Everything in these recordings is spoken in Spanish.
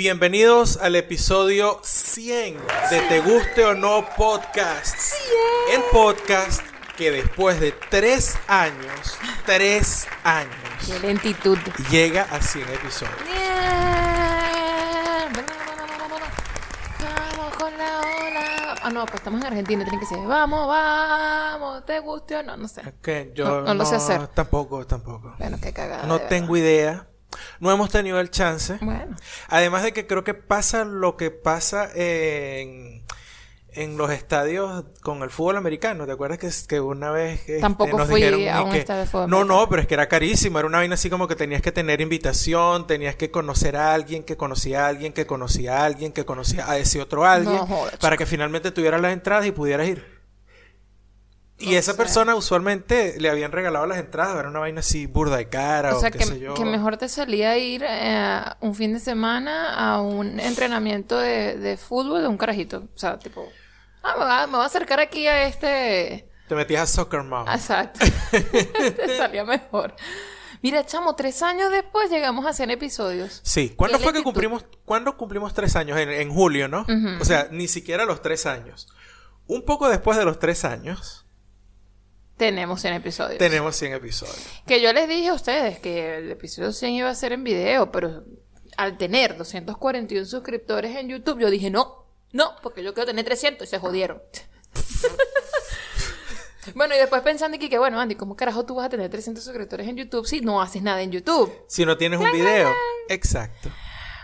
Bienvenidos al episodio 100 de Te Guste o No Podcast. El podcast que después de tres años, tres años, Qué lentitud. llega a 100 episodios. Vamos con la ola. Ah, no, pues estamos en Argentina, tiene que ser. Vamos, vamos, te guste o no, no sé. Que yo No- no lo sé hacer. Tampoco, tampoco. Bueno, qué cagada. No de tengo idea. No hemos tenido el chance. Bueno, Además de que creo que pasa lo que pasa en, en los estadios con el fútbol americano. ¿Te acuerdas que, que una vez este, Tampoco nos fui dijeron a y un que- estadio de fútbol No, americano. no, pero es que era carísimo. Era una vaina así como que tenías que tener invitación, tenías que conocer a alguien, que conocía a alguien, que conocía a alguien, que conocía a ese otro alguien, No para que finalmente tuvieras las entradas y pudieras ir. Y esa persona usualmente le habían regalado las entradas, era una vaina así burda y cara o, o sea, qué que, sé yo. que mejor te salía ir eh, un fin de semana a un entrenamiento de, de fútbol de un carajito. O sea, tipo, ah, me va, me voy a acercar aquí a este. Te metías a Soccer Mom. Exacto. te salía mejor. Mira, chamo, tres años después llegamos a 100 episodios. Sí, ¿cuándo fue que cumplimos, cuándo cumplimos tres años? En, en julio, ¿no? O sea, ni siquiera los tres años. Un poco después de los tres años, Tenemos 100 episodios. tenemos 100 episodios. Que yo les dije a ustedes que el episodio 100 iba a ser en video, pero al tener 241 suscriptores en YouTube, yo dije, no, no, porque yo quiero tener 300 y se jodieron. bueno, y después pensando que, que, bueno, Andy, ¿cómo carajo tú vas a tener 300 suscriptores en YouTube si no haces nada en YouTube? Si no tienes un video. Exacto.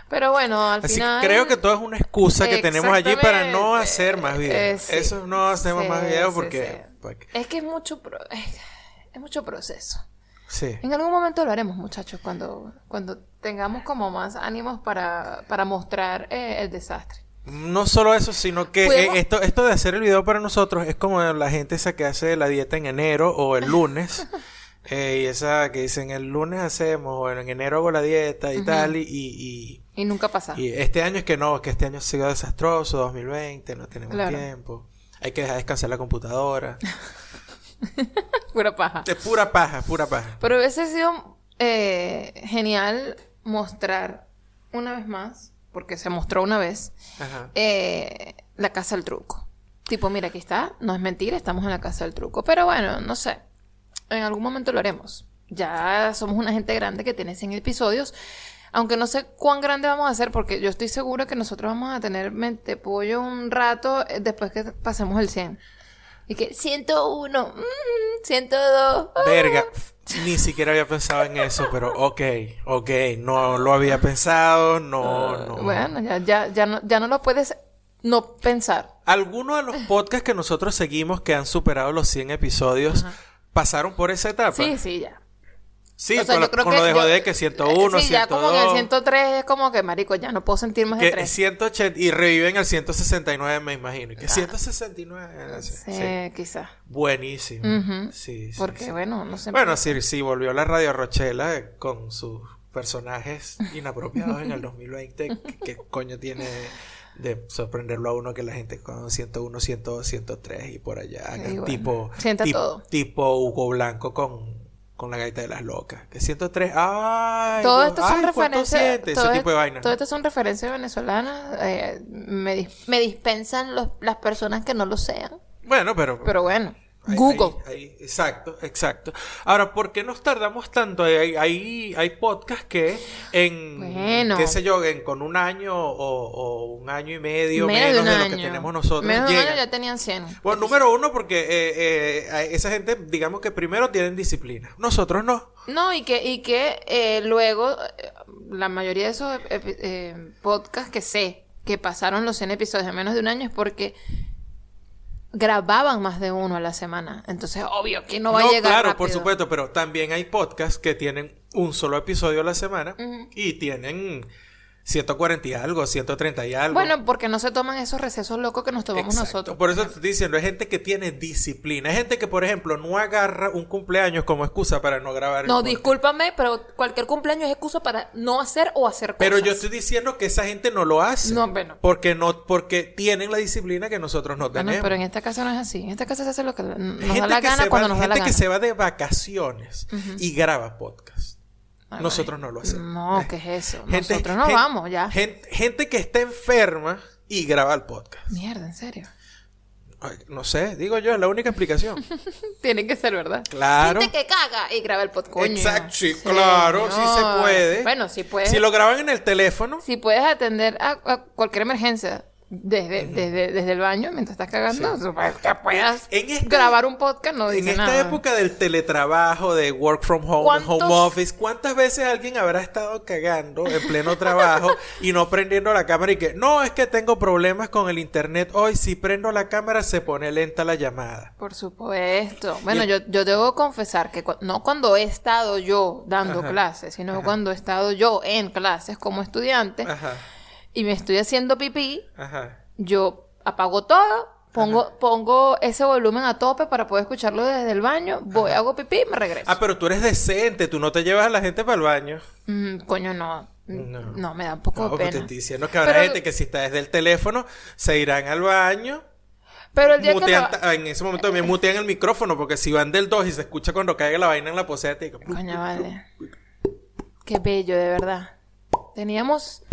Pero bueno, al Así final... que creo que todo es una excusa que tenemos allí para no hacer más videos. Eh, sí. Eso no hacemos Sí, más videos porque... sí. Es que es mucho, pro- es, mucho proceso. sí. En algún momento lo haremos, muchachos, cuando, cuando tengamos como más ánimos para, para mostrar eh, el desastre. No solo eso, sino que eh, esto, esto de hacer el video para nosotros es como la gente esa que hace la dieta en enero o el lunes. eh, y esa que dicen el lunes hacemos, o en enero hago la dieta y tal. Y, y, Y nunca pasa. y- y este año es que no, que este año ha sido desastroso, 2020, no tenemos Claro. tiempo. Hay que dejar descansar la computadora. Pura paja. Es pura paja, pura paja. Pero hubiese sido eh, genial mostrar una vez más, porque se mostró una vez, Ajá. eh, la casa del truco. Tipo, mira, aquí está, no es mentira, estamos en la casa del truco. Pero bueno, no sé. En algún momento lo haremos. Ya somos una gente grande que tiene 100 episodios. Aunque no sé cuán grande vamos a hacer, porque yo estoy segura que nosotros vamos a tener mente pollo un rato eh, después que pasemos el 100. Y que 101, mm, 102. ah. Verga, ni siquiera había pensado en eso, pero ok, ok, no lo había pensado, no, no. Bueno, ya, ya, ya, no, ya no lo puedes no pensar. Algunos de los podcasts que nosotros seguimos que han superado los 100 episodios pasaron por esa etapa. Sí, sí, ya. Sí, O sea, con, yo lo- creo con que lo de yo- joder que 101, Sí, ya 102, como en el 103 es como que, marico, ya no puedo sentir más de que 3. 180 y reviven el 169, me imagino. Que 169, no sé, Sí, sí. quizás. Buenísimo. Ujú. Sí, sí, Porque, bueno, no sé. Bueno, sí, sí, volvió la Radio Rochela eh, con sus personajes inapropiados en el 2020. ¿Qué, coño tiene de sorprenderlo a uno que la gente con 101, 102, 103 y por allá hagan bueno, tipo, tipo, todo. tipo Hugo Blanco con, con la gaita de las locas? Que 103, ¡ay! todo esto son ay, ¿cuánto referencias. Todo, Ese tipo de e- vaina. todo esto son referencias venezolanas. eh, me, me dispensan los- las personas que no lo sean. Bueno, pero... Pero bueno, Google. ahí- ahí- exacto, exacto. Ahora, ¿por qué nos tardamos tanto? Hay, hay, hay podcasts que en, Bueno. qué sé yo, en, con un año o, o un año y medio menos, menos, de año. lo que tenemos nosotros. Menos de un año ya tenían 100. Bueno, número uno, porque eh, eh, esa gente, digamos que primero tienen disciplina. Nosotros no. No, y que, y que eh, luego eh, la mayoría de esos epi- eh, podcasts que sé que pasaron los 100 episodios en menos de un año es porque grababan más de uno a la semana. Entonces, obvio que no va a llegar claro, rápido. por supuesto, pero también hay podcasts que tienen un solo episodio a la semana y tienen 140 y algo, 130 y algo. Bueno, porque no se toman esos recesos locos que nos tomamos Exacto. nosotros. Por eso te estoy diciendo, hay gente que tiene disciplina. Hay gente que, por ejemplo, no agarra un cumpleaños como excusa para no grabar. No, discúlpame, pero cualquier cumpleaños es excusa para no hacer o hacer cosas. Pero yo estoy diciendo que esa gente no lo hace. No, bueno. Porque no, porque tienen la disciplina que nosotros no Bueno, tenemos. pero en esta casa no es así. En esta casa se hace lo que nos gente da la gana cuando va, nos da la gente gana. que se va de vacaciones y graba podcast. Ay, Nosotros no lo hacemos. No, ¿qué es eso? Gente- Nosotros nos gen- vamos ya. gen- gente que está enferma y graba el podcast. Mierda, en serio. Ay, no sé, digo yo, es la única explicación. Tiene que ser, ¿verdad? Claro. Gente que caga y graba el podcast. Exacto, sí, claro, sí se puede. Bueno, sí puedes. Si lo graban en el teléfono, Si puedes atender a, a cualquier emergencia desde, desde, desde el baño mientras estás cagando, pues, que puedas En esta- grabar un podcast no en esta nada. época del teletrabajo, de work from home, ¿Cuántos- home office, ¿cuántas veces alguien habrá estado cagando en pleno trabajo y no prendiendo la cámara y que no, es que tengo problemas con el internet hoy, si prendo la cámara se pone lenta la llamada? Por supuesto. Bueno, Y- yo, yo debo confesar que cu- no cuando he estado yo dando Ajá. clases, sino cuando he estado yo en clases como estudiante Ajá, y me estoy haciendo pipí, ajá. yo apago todo, pongo, pongo ese volumen a tope para poder escucharlo desde el baño, voy, hago pipí y me regreso. Ah, pero tú eres decente, tú no te llevas a la gente para el baño. Mm, coño, no. No. No. me da un poco No, de te estoy diciendo que habrá Pero- gente que si está desde el teléfono se irán al baño. Pero el día que mutean ta- en ese momento también mutean el micrófono porque si van del 2 y se escucha cuando caiga la vaina en la poseta Coño, vale. Qué bello, de verdad. Teníamos...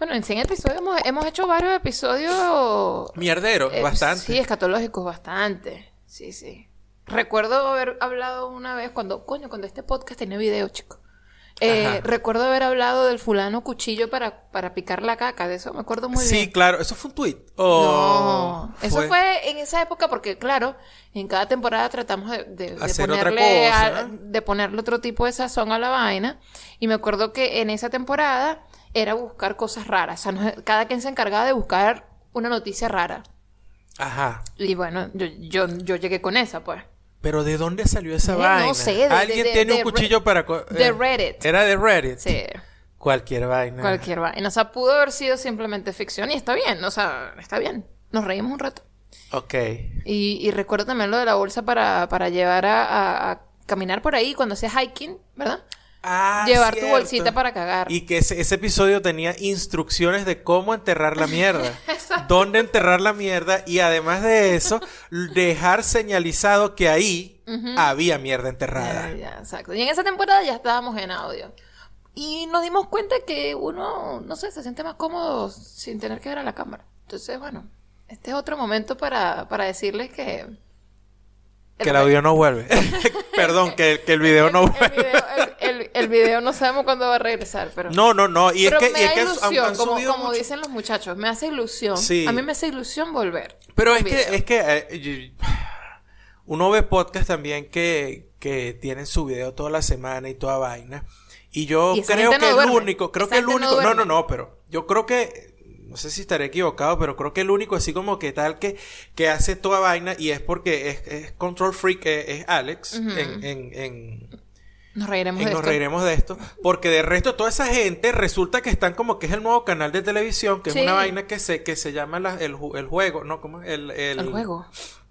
Bueno, en 100 episodios hemos, hemos hecho varios episodios... mierdero, eh, bastante. Sí, escatológicos, bastante. Sí, sí. Recuerdo haber hablado una vez cuando... Coño, cuando este podcast tenía video, chico. Eh, recuerdo haber hablado del fulano cuchillo para, para picar la caca. De eso me acuerdo muy sí, bien. claro, eso fue un tweet. Oh, No, eso fue en esa época porque, claro, en cada temporada tratamos de, ponerle cosa. a- de ponerle otro tipo de sazón a la vaina. Y me acuerdo que en esa temporada era buscar cosas raras. O sea, nos- cada quien se encargaba de buscar una noticia rara. Ajá. Y bueno, yo, yo, yo llegué con esa, pues. Pero ¿de dónde salió esa Eh, no vaina? sé, de- Alguien de- tiene un cuchillo para... de eh, Reddit. Era de Reddit. Sí, Cualquier vaina. cualquier vaina. O sea, pudo haber sido simplemente ficción y está bien. O sea, está bien. Nos reímos un rato. Ok. Y, y recuerdo también lo de la bolsa para, para llevar a, a- a caminar por ahí cuando hacías hiking, ¿verdad? Ah, Llevar tu bolsita para cagar. Y que ese, ese episodio tenía instrucciones de cómo enterrar la mierda. dónde enterrar la mierda. Y además de eso, dejar señalizado que ahí había mierda enterrada. Ya, exacto. Y en esa temporada ya estábamos en audio. Y nos dimos cuenta que uno, no sé, se siente más cómodo sin tener que ver a la cámara. Entonces, bueno, este es otro momento para, para decirles que... Que el audio no vuelve. Perdón, que, que el video no el vuelve. el, el- el video no sabemos cuándo va a regresar, pero... No, no, no. Y es pero que, me y es da que han- ilusión, han como, como mucho. dicen los muchachos, me hace ilusión. Sí. A mí me hace ilusión volver. Pero es que, es que eh, uno ve podcast también que, que tienen su video toda la semana y toda vaina. Y yo Y creo que el único, creo Esa que el no único, no, no, no, pero yo creo que, no sé si estaré equivocado, pero creo que el único así como que tal que, que hace toda vaina y es porque es, es Control Freak, es Alex, en, en, en, Nos reiremos de nos esto. reiremos de esto. Porque de resto, toda esa gente resulta que están como que es el nuevo canal de televisión, que Sí. es una vaina que se, que se llama la- el, el juego, ¿no? ¿Cómo? El, el, El juego.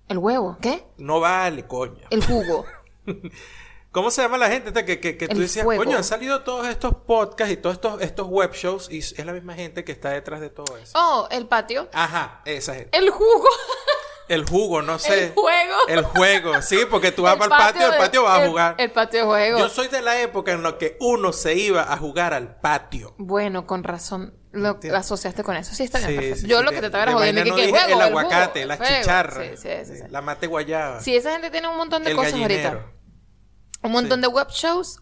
El huevo. ¿Qué? No vale, coño. El jugo. ¿Cómo se llama la gente que, que, que tú El decías, fuego. coño, han salido todos estos podcasts y todos estos, estos web shows y es la misma gente que está detrás de todo eso? Oh, el patio. Ajá, esa gente. El jugo. El jugo, no sé. El juego. El juego, sí, porque tú vas para el patio, el patio vas a el- jugar. El patio de juego. Yo soy de la época en la que uno se iba a jugar al patio. Bueno, con razón lo asociaste con eso. Sí, está bien. Sí, perfecto. sí, Yo sí, lo que te estaba de jodiendo no que dije juego, el aguacate, el las chicharras, Sí, sí, sí, sí. la mate guayaba, Sí, esa gente tiene un montón de el cosas gallinero. ahorita. Un montón de web shows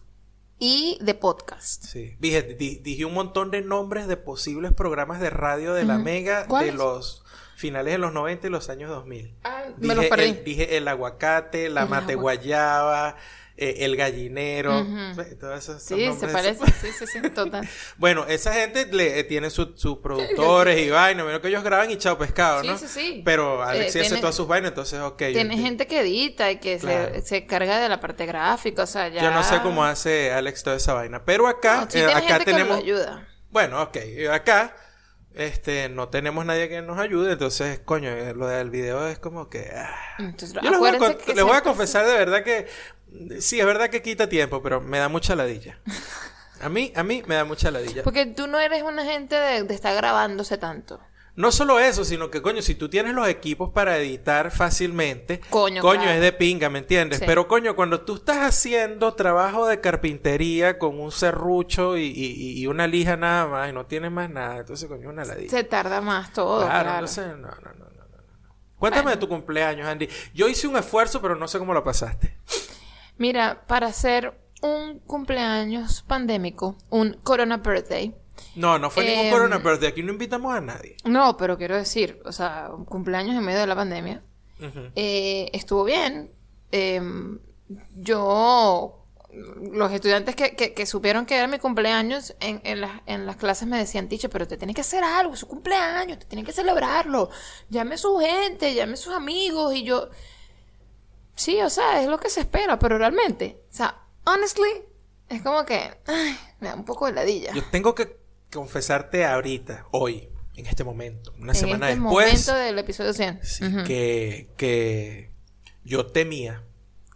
y de podcast. Sí. Dije, di- dije un montón de nombres de posibles programas de radio de la Mega de los finales de los 90 y los años 2000. Ah, me los perdí. El, dije el aguacate, la El mate guayaba, eh, el gallinero. Sí, esos son Sí, se parece. Sí, sí, sí, total. Bueno, esa gente le, eh, tiene su- sus productores y vainas. Menos que ellos graban y chao pescado, Sí, ¿no? sí, sí. Pero Alex Eh, sí hace tiene- todas sus vainas, entonces, ok. Tiene gente que edita y que Claro. se, se carga de la parte gráfica, o sea, ya... Yo no sé cómo hace Alex toda esa vaina. Pero acá, No, sí eh, tiene acá gente que lo tenemos. ayuda. Bueno, ok. Acá, este, no tenemos nadie que nos ayude. Entonces, coño, eh, lo del video es como que. ah. Entonces, Yo les voy, a, acuérdense con- que les voy a siempre- confesar de verdad que. Sí, es verdad que quita tiempo, pero me da mucha ladilla. A mí, a mí me da mucha ladilla. Porque tú no eres una gente de, de estar grabándose tanto. No solo eso, sino que, coño, si tú tienes los equipos para editar fácilmente, Coño, coño, claro. es de pinga, ¿me entiendes? Sí. Pero, coño, cuando tú estás haciendo trabajo de carpintería con un serrucho y, y- y una lija nada más y no tienes más nada, entonces, coño, una ladilla. Se tarda más todo, Claro, claro. no, no, no, no, no, no. Cuéntame de tu cumpleaños, Andy. Yo hice un esfuerzo, pero no sé cómo lo pasaste. Mira, para hacer un cumpleaños pandémico, un Corona Birthday. No, no fue ningún Em, Corona Birthday. Aquí no invitamos a nadie. No, pero quiero decir, o sea, un cumpleaños en medio de la pandemia. Eh, estuvo bien. Em, yo, los estudiantes que, que- que supieron que era mi cumpleaños, en, en las, en las clases me decían, Ticha, pero te tienes que hacer algo, es su cumpleaños, te tienen que celebrarlo. Llame a su gente, llame a sus amigos. Y yo, sí, o sea, es lo que se espera, pero realmente, o sea, honestly, es como que, ay, me da un poco de ladilla. Yo tengo que confesarte ahorita, hoy, en este momento, una en semana este después, momento del episodio 100. sí, Ujú. que, que yo temía.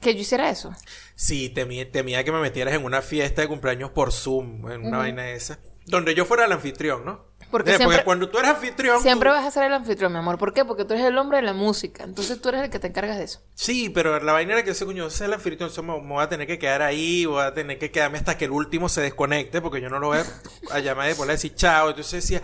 Que yo hiciera eso. Sí, temía, temía que me metieras en una fiesta de cumpleaños por Zoom, en una vaina de esa. Donde yo fuera el anfitrión, ¿no? Porque Eh, siempre- cuando tú eres anfitrión. Siempre tú- vas a ser el anfitrión, mi amor. ¿Por qué? Porque tú eres el hombre de la música. Entonces tú eres el que te encargas de eso. Sí, pero la vaina era que ese coño, es el anfitrión, so, me, voy a tener que quedar ahí, voy a tener que quedarme hasta que el último se desconecte, porque yo no lo voy a, a llamar y después le decir chao. Entonces decía,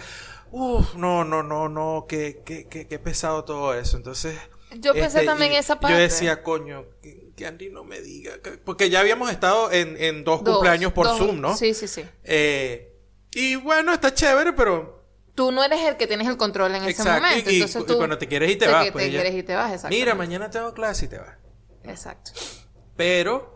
uff, no, no, no, no, qué, qué, qué, qué pesado todo eso. Entonces. este, Yo pensé también y esa parte. Yo decía, coño, que, que Andy no me diga. que- porque ya habíamos estado en, en dos, Dos, cumpleaños por dos- Zoom, ¿no? Sí, sí, sí. Eh, y bueno, está chévere, pero. Tú no eres el que tienes el control en ese momento. y- y- entonces y tú. cuando te quieres ir te vas, que pues, te ya. quieres y te vas, exacto. Mira, mañana tengo clase y te vas. Exacto. Pero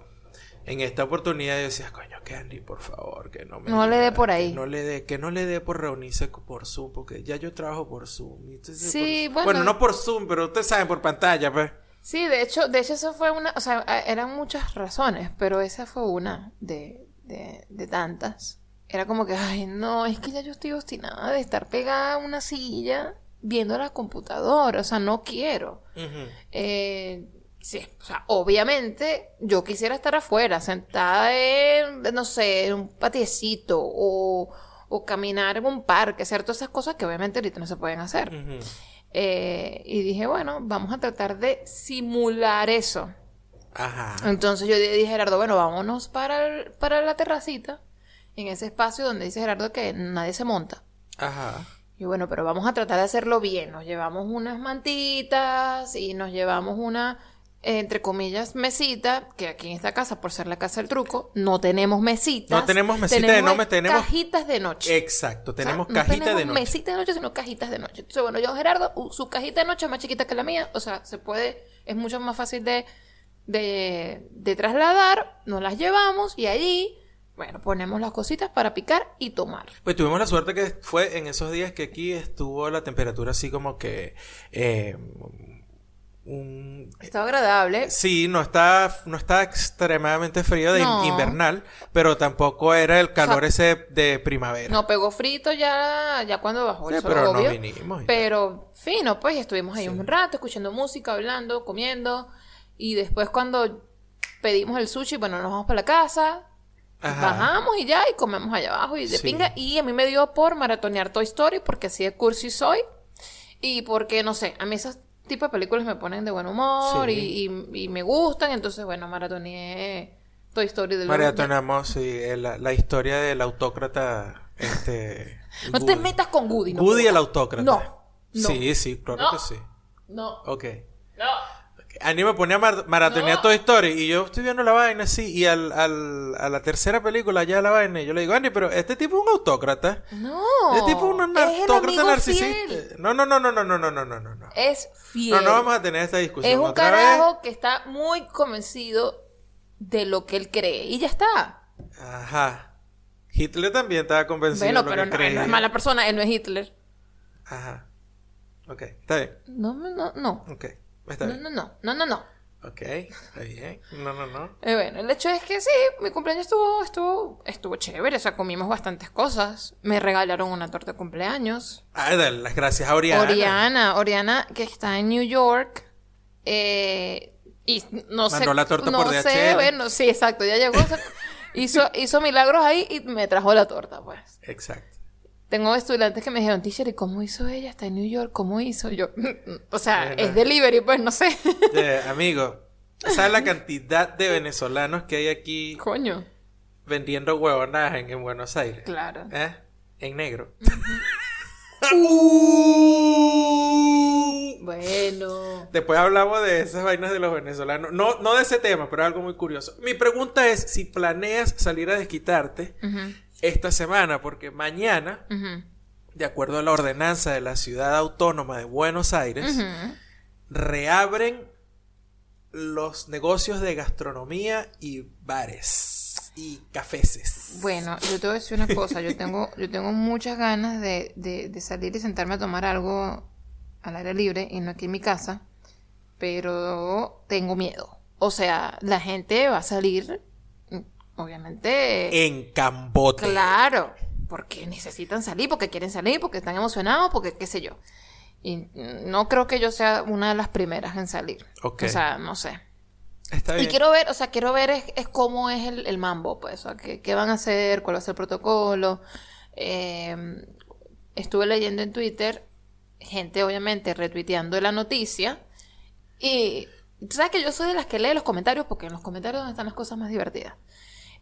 en esta oportunidad yo decía, coño, que Andy, por favor, que no me No le dé por ahí. no le dé, que no le dé por reunirse por Zoom, porque ya yo trabajo por Zoom. y entonces Sí, por- bueno. no por Zoom, pero ustedes saben, por pantalla, pues. Sí, de hecho, de hecho eso fue una, o sea, eran muchas razones, pero esa fue una de, de, de tantas. Era como que, ay, no, es que ya yo estoy obstinada de estar pegada a una silla viendo la computadora, o sea, no quiero. Ujú. Eh, sí, o sea, obviamente yo quisiera estar afuera, sentada en, no sé, en un patiecito o, o caminar en un parque, hacer todas esas cosas que obviamente ahorita no se pueden hacer. Eh, y dije, bueno, vamos a tratar de simular eso. Ajá. Entonces yo dije, Gerardo, bueno, vámonos para, el- para la terracita, en ese espacio donde dice Gerardo que nadie se monta. Ajá. Y bueno, pero vamos a tratar de hacerlo bien. Nos llevamos unas mantitas y nos llevamos una, entre comillas, mesita, que aquí en esta casa, por ser la casa del truco, no tenemos mesitas. No tenemos mesita de noche, tenemos- cajitas de noche. Exacto, O sea, tenemos no cajita tenemos de noche. mesita de noche, sino cajitas de noche. Entonces, bueno, yo, Gerardo, su cajita de noche es más chiquita que la mía. O sea, se puede, es mucho más fácil de, de, de trasladar. Nos las llevamos y allí, bueno, ponemos las cositas para picar y tomar. Pues tuvimos la suerte que fue en esos días que aquí estuvo la temperatura así como que eh, un Estaba agradable. Sí, no está, no está extremadamente frío de No. invernal, pero tampoco era el calor O ese de primavera. No pegó frito ya, ya cuando bajó el sol, pero nos obvio. vinimos y Pero fino, pues, estuvimos ahí un rato escuchando música, hablando, comiendo. Y después cuando pedimos el sushi, bueno, nos vamos para la casa. Ajá. Bajamos y ya, y comemos allá abajo y de Sí. pinga. Y a mí me dio por maratonear Toy Story, porque así de cursi soy. Y porque, no sé, a mí esos tipos de películas me ponen de buen humor Sí. y, y- y me gustan. Entonces, bueno, maratoneé Toy Story de Maratonamos sí, eh, la, la historia del autócrata. Este, No te metas con Woody, no. Woody el autócrata. No, no. Sí, sí, claro No. que sí. No, Ok. no. Andy me ponía a mar- maratonear No. Toy Story y yo estoy viendo la vaina así y al, al, a la tercera película ya la vaina y yo le digo, Andy, pero este tipo es un autócrata. No. Este tipo es un autócrata amigo narcisista. No, no, no, no, no, no, no, no, no, no. Es fiel. No, no vamos a tener esta discusión es un otra vez. carajo que está muy convencido de lo que él cree. Y ya está. Ajá. Hitler también estaba convencido bueno, de lo pero que no es mala persona, él no es Hitler. Ajá. Ok, está bien. No, no, no. Ok, está No, bien. no, no, no, no, no. Ok, está bien. No, no, no. Eh, bueno, el hecho es que sí, mi cumpleaños estuvo, estuvo, estuvo chévere, o sea, comimos bastantes cosas. Me regalaron una torta de cumpleaños. Ah, dale las gracias a Oriana. Oriana, Oriana, que está en New York. eh, y no sé. Mandó la torta no por sé, DHL. bueno, sí, exacto, ya llegó. hizo, hizo milagros ahí y me trajo la torta, pues. Exacto. Tengo estudiantes que me dijeron, teacher, ¿y cómo hizo ella? Está en New York, ¿cómo hizo? Yo, o sea, es delivery, pues no sé. amigo, ¿sabes la cantidad de venezolanos que hay aquí? Coño. Vendiendo huevonadas en, en Buenos Aires. Claro. ¿Eh? En negro. Bueno. Después hablamos de esas vainas de los venezolanos. No, no de ese tema, pero algo muy curioso. Mi pregunta es si planeas salir a desquitarte esta semana, porque mañana, de acuerdo a la ordenanza de la ciudad autónoma de Buenos Aires, reabren los negocios de gastronomía y bares y cafeces. Bueno, yo te voy a decir una cosa, yo tengo, yo tengo muchas ganas de, de salir y sentarme a tomar algo al aire libre y no aquí en mi casa, pero tengo miedo. O sea, la gente va a salir, obviamente... En Cambote. Claro, porque necesitan salir, porque quieren salir, porque están emocionados, porque qué sé yo. Y no creo que yo sea una de las primeras en salir. O sea, no sé. Está bien. Y quiero ver, o sea, quiero ver es, cómo es el, mambo, pues, o sea, qué, qué, van a hacer, cuál va a ser el protocolo. Eh, estuve leyendo en Twitter gente obviamente retuiteando la noticia. Y tú sabes que yo soy de las que lee los comentarios porque en los comentarios donde están las cosas más divertidas.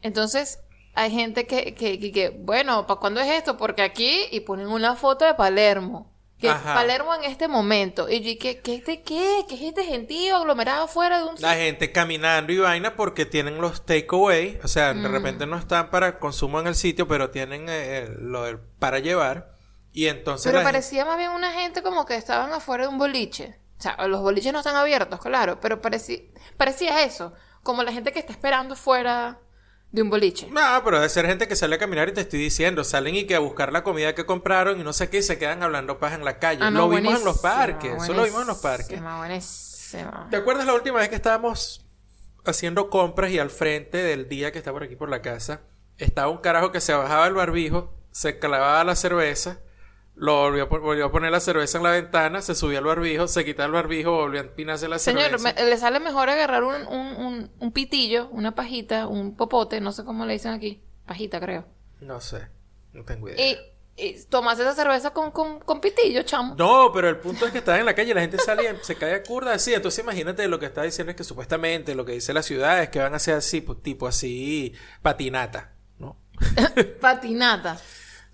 Entonces, hay gente que, que, que, bueno, ¿para cuándo es esto? Porque aquí, y ponen una foto de Palermo. Que Palermo en este momento. Y yo, ¿qué, qué, qué, qué? ¿Qué es este gentío aglomerado fuera de un... La gente caminando y vaina porque tienen los takeaway. O sea, de mm. repente no están para consumo en el sitio, pero tienen eh, lo del para llevar. Y entonces. Pero parecía más bien una gente como que estaban afuera de un boliche. O sea, los boliches no están abiertos, claro, pero parecía, parecía eso. Como la gente que está esperando fuera de un boliche. No, pero debe ser gente que sale a caminar y te estoy diciendo, salen y que a buscar la comida que compraron y no sé qué y se quedan hablando paz en la calle. Ah, lo vimos en los parques, eso lo vimos en los parques. ¿Te acuerdas la última vez que estábamos haciendo compras y al frente del día que está por aquí por la casa, estaba un carajo que se bajaba el barbijo, se clavaba la cerveza lo volvió, volvió, a poner la cerveza en la ventana, se subió al barbijo, se quitó el barbijo, volvió a empinarse la cerveza. Señor, le sale mejor agarrar un, un, un, pitillo, una pajita, un popote, no sé cómo le dicen aquí. Pajita, creo. No sé, no tengo idea. Y, tomas esa cerveza con, con, con, pitillo, chamo. No, pero el punto es que estás en la calle y la gente sale y se cae a curda así. Entonces imagínate lo que está diciendo es que supuestamente lo que dice la ciudad es que van a ser así, pues, tipo así, patinata, ¿no? patinata.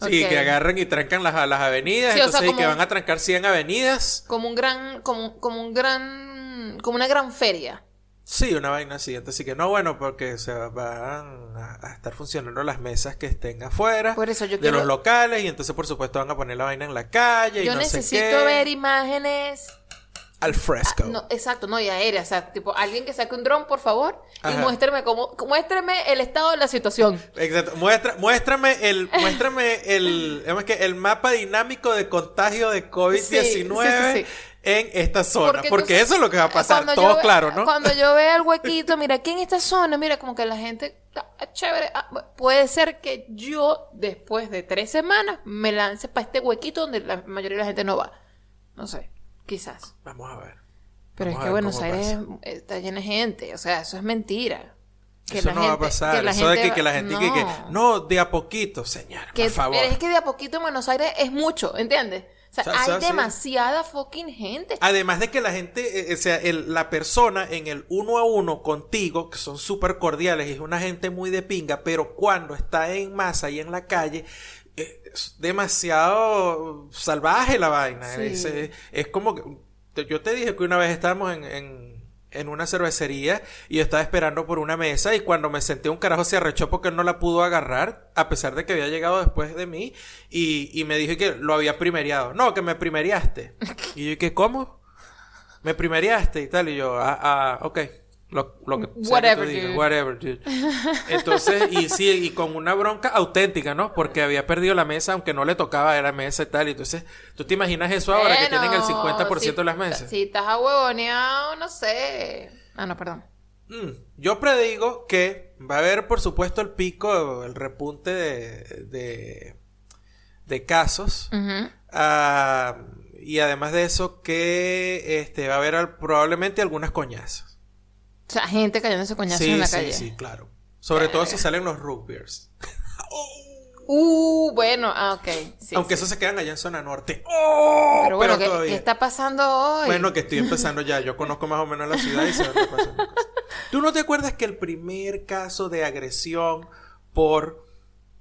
Sí, que agarran y trancan las, las avenidas, entonces que van a trancar 100 avenidas. Como un gran, como, como un gran, como una gran feria. Sí, una vaina así. Entonces que no, bueno, porque se van a, estar funcionando las mesas que estén afuera por eso yo de los locales y entonces por supuesto van a poner la vaina en la calle. Yo y no necesito ver imágenes al fresco. Ah, no, exacto, no, y aérea. O sea, tipo, alguien que saque un dron, por favor, y muéstrame cómo, muéstrame el estado de la situación. Exacto. Muestra, muéstrame el, muéstrame el, que el mapa dinámico de contagio de COVID-19 en esta zona. Porque, eso es lo que va a pasar, todo claro, ¿no? Cuando yo vea el huequito, mira, aquí en esta zona, mira, como que la gente, ah, chévere, ah, puede ser que yo, después de tres semanas, me lance para este huequito donde la mayoría de la gente no va. No sé. Quizás. Vamos a ver. Pero es que Buenos Aires está llena de gente. O sea, eso es mentira. Que eso no va a pasar. eso de que, la gente no. Que, no, de a poquito, señor. por favor. Pero es que de a poquito en Buenos Aires es mucho, ¿entiendes? O sea, hay demasiada fucking gente. Además de que la gente, eh, o sea, la persona en el uno a uno contigo, que son súper cordiales y es una gente muy de pinga, pero cuando está en masa y en la calle, es demasiado salvaje la vaina. Es, como que. Yo te dije que una vez estábamos en, en, una cervecería y yo estaba esperando por una mesa y cuando me senté un carajo se arrechó porque no la pudo agarrar, a pesar de que había llegado después de mí y, y me dijo que lo había primeriado. No, que me primeriaste. y yo dije, ¿cómo? Me primeriaste y tal. Y yo, ah, ah, ok. Lo, lo que whatever, dude. whatever, dude. Entonces, y sí, y con una bronca auténtica, ¿no? Porque había perdido la mesa, aunque no le tocaba la mesa y tal. Y entonces, ¿tú te imaginas eso ahora que tienen el 50% de las mesas? Si estás huevoneado, no sé. Ah, no, perdón. Mm, yo predigo que va a haber, por supuesto, el pico, el repunte de, de, casos. Ah, y además de eso, que este, va a haber probablemente algunas coñazas. O sea, gente cayéndose coñazos en la calle. Sí, sí, claro. Sobre todo si salen los rugbyers. Uh, bueno, ah, ok. sí, Aunque sí. eso se quedan allá en zona norte. ¡Oh! Pero bueno, ¿qué, está pasando hoy? Bueno, que estoy empezando ya. Yo conozco más o menos la ciudad y sé dónde pasan cosas. ¿Tú no te acuerdas que el primer caso de agresión por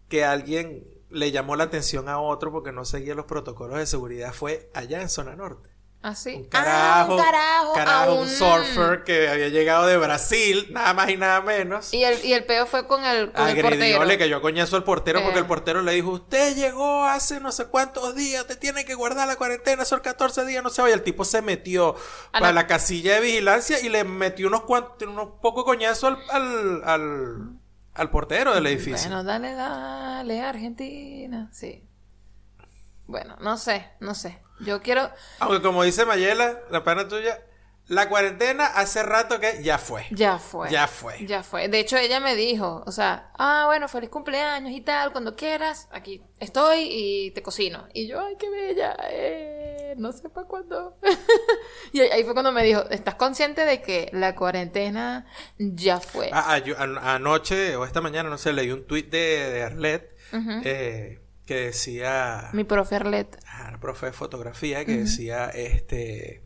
que alguien le llamó la atención a otro porque no seguía los protocolos de seguridad fue allá en zona norte? ¿Ah, sí? Un carajo, Ah, un carajo. un surfer que había llegado de Brasil, nada más y nada menos. Y el, y el peo fue con el, con el Agredió, portero. le cayó coñazo al portero porque el portero le dijo, usted llegó hace no sé cuántos días, te tiene que guardar la cuarentena, son 14 días, no se vaya. El tipo se metió A para la- la casilla de vigilancia y le metió unos cuantos, unos pocos coñazos al, al, al, al portero del edificio. Bueno, dale, dale, Argentina. Sí. Bueno, no sé, no sé. Yo quiero. Aunque como dice Mayela, la pana tuya, la cuarentena hace rato que ya fue. Ya fue. Ya fue. Ya fue. De hecho, ella me dijo, o sea, ah, bueno, feliz cumpleaños y tal, cuando quieras, aquí estoy y te cocino. Y yo, ay, qué bella, eh, no sé para cuándo. y ahí fue cuando me dijo, ¿estás consciente de que la cuarentena ya fue? Ah, ah, yo- an- anoche o esta mañana, no sé, leí un tuit de, de Arlet Ujú. eh, que decía... Mi profe Arlet. Ah, la profe de fotografía que decía, este,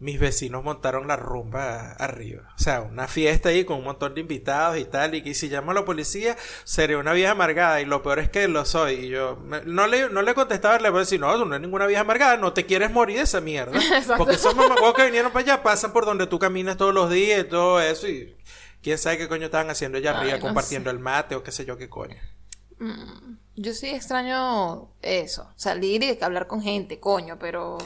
mis vecinos montaron la rumba arriba. O sea, una fiesta ahí con un montón de invitados y tal, y que si llamo a la policía, seré una vieja amargada, y lo peor es que lo soy. Y yo no le, no le contestaba, le voy a decir, no, tú no eres ninguna vieja amargada, no te quieres morir de esa mierda. Porque esos mamagüevos que vinieron para allá pasan por donde tú caminas todos los días y todo eso, y quién sabe qué coño estaban haciendo allá Ay, arriba, no compartiendo el mate o qué sé yo qué coño. Mm, Yo sí extraño eso, salir y hablar con gente, coño, pero...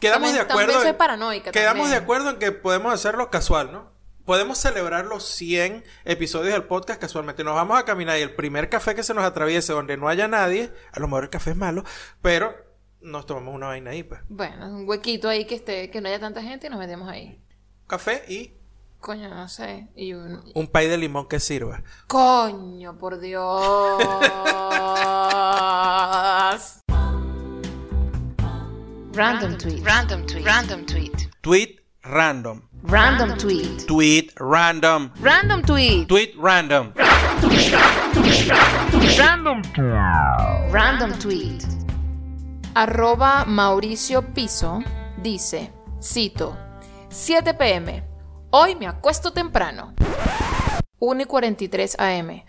Quedamos También- de acuerdo. en- paranoica, Quedamos también. de acuerdo en que podemos hacerlo casual, ¿no? Podemos celebrar los 100 episodios del podcast casualmente. Nos vamos a caminar y el primer café que se nos atraviese donde no haya nadie, a lo mejor el café es malo, pero nos tomamos una vaina ahí, pues. Bueno, un huequito ahí que esté, que no haya tanta gente y nos metemos ahí. Café y Coño, no sé. Y un... un pay de limón que sirva. Coño, por Dios. Random tweet. Random tweet. Random tweet. Tweet random. Random tweet. Tweet random. Random tweet. Tweet random. Random tweet. Arroba Mauricio Piso dice, cito, 7 pm, hoy me acuesto temprano. 1 y 43 am.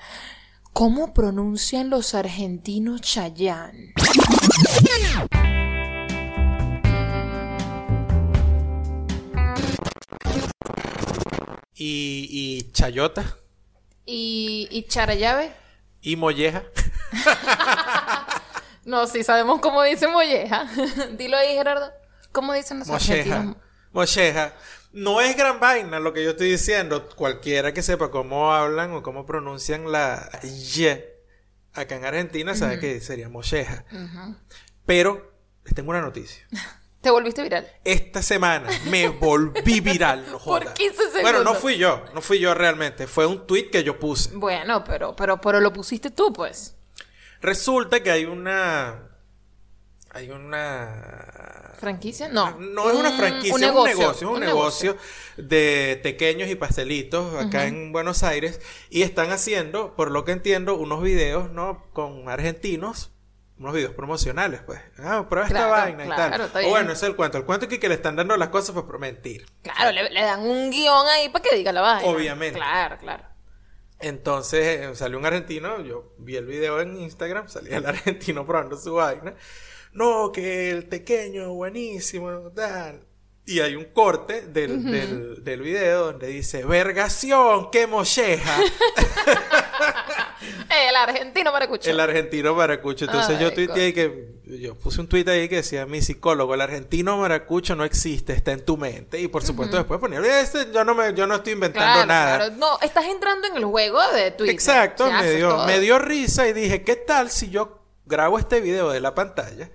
¿Cómo pronuncian los argentinos Chayán? Y, y chayota. ¿Y, y Charayave? Y molleja. No, sí sabemos cómo dice molleja. Dilo ahí, Gerardo. ¿Cómo dicen los Molleja. argentinos? Molleja. No es gran vaina lo que yo estoy diciendo. Cualquiera que sepa cómo hablan o cómo pronuncian la Y acá en Argentina sabe que sería molleja. Pero les tengo una noticia. Te volviste viral. Esta semana me volví viral, no Por joda. 15 segundos. Bueno, no fui yo, no fui yo realmente. Fue un tweet que yo puse. Bueno, pero, pero, pero lo pusiste tú, pues. Resulta que hay una. Hay una. ¿Franquicia? No. No es una Un- franquicia, un es un negocio, es un, negocio, de tequeños y pastelitos acá en Buenos Aires y están haciendo, por lo que entiendo, unos videos, ¿no? Con argentinos, unos videos promocionales, pues. Ah, prueba esta Claro, vaina y claro, tal. está O bueno, ese es el cuento. El cuento es que, que le están dando las cosas pues, por mentir. Claro, le, le dan un guion ahí para que diga la vaina. Obviamente. Claro, claro. Entonces eh, salió un argentino, yo vi el video en Instagram, salía el argentino probando su vaina. No, que el tequeño, buenísimo, tal. Y hay un corte del, del, del video donde dice, vergación, qué molleja. El argentino maracucho. el argentino maracucho. Entonces yo Ay, tuiteé ahí que, yo puse un tuit ahí que decía, mi psicólogo, el argentino maracucho no existe, está en tu mente. Y por supuesto después ponía, "Este, yo no me, yo no estoy inventando Claro, nada. claro. No, estás entrando en el juego de Twitter. Exacto, me dio, todo. me dio risa y dije, ¿qué tal si yo grabo este video de la pantalla,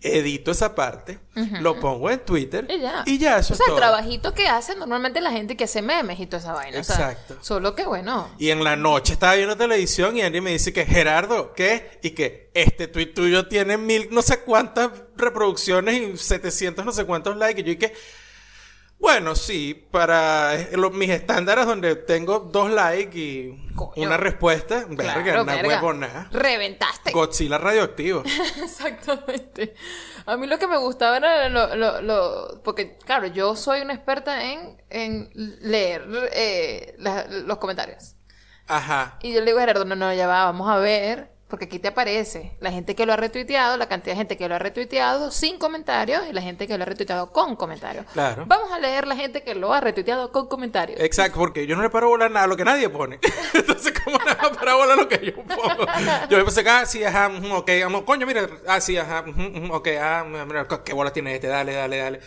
edito esa parte, lo pongo en Twitter Y ya. y ya, eso o es sea, todo. el trabajito que hace normalmente la gente que hace memes y toda esa vaina. o sea, Exacto. solo que bueno. Y en la noche estaba viendo televisión y Andy me dice que Gerardo, ¿qué? Y que este tweet tuyo tiene mil no sé cuántas reproducciones y 700 no sé cuántos likes. Y yo dije, Bueno, sí, para eh, lo- mis estándares donde tengo dos likes y Coño. una respuesta, verga, Claro, una verga. huevona. Reventaste. Godzilla radioactivo. Exactamente. A mí lo que me gustaba era lo, lo, lo- porque claro, yo soy una experta en, en leer eh, la- los comentarios. Ajá. Y yo le digo a Gerardo, no, no, ya va, vamos a ver, porque aquí te aparece la gente que lo ha retuiteado, la cantidad de gente que lo ha retuiteado sin comentarios y la gente que lo ha retuiteado con comentarios. Claro. Vamos a leer la gente que lo ha retuiteado con comentarios. Exacto, porque yo no le paro bola a nada a lo que nadie pone. Entonces, ¿cómo le va a parar bola a lo que yo pongo? Yo le puse ah, sí, ajá, ok, vamos, coño, mira, ah, sí, ajá, ok, ah, mira, qué bola tiene este, dale, dale, dale.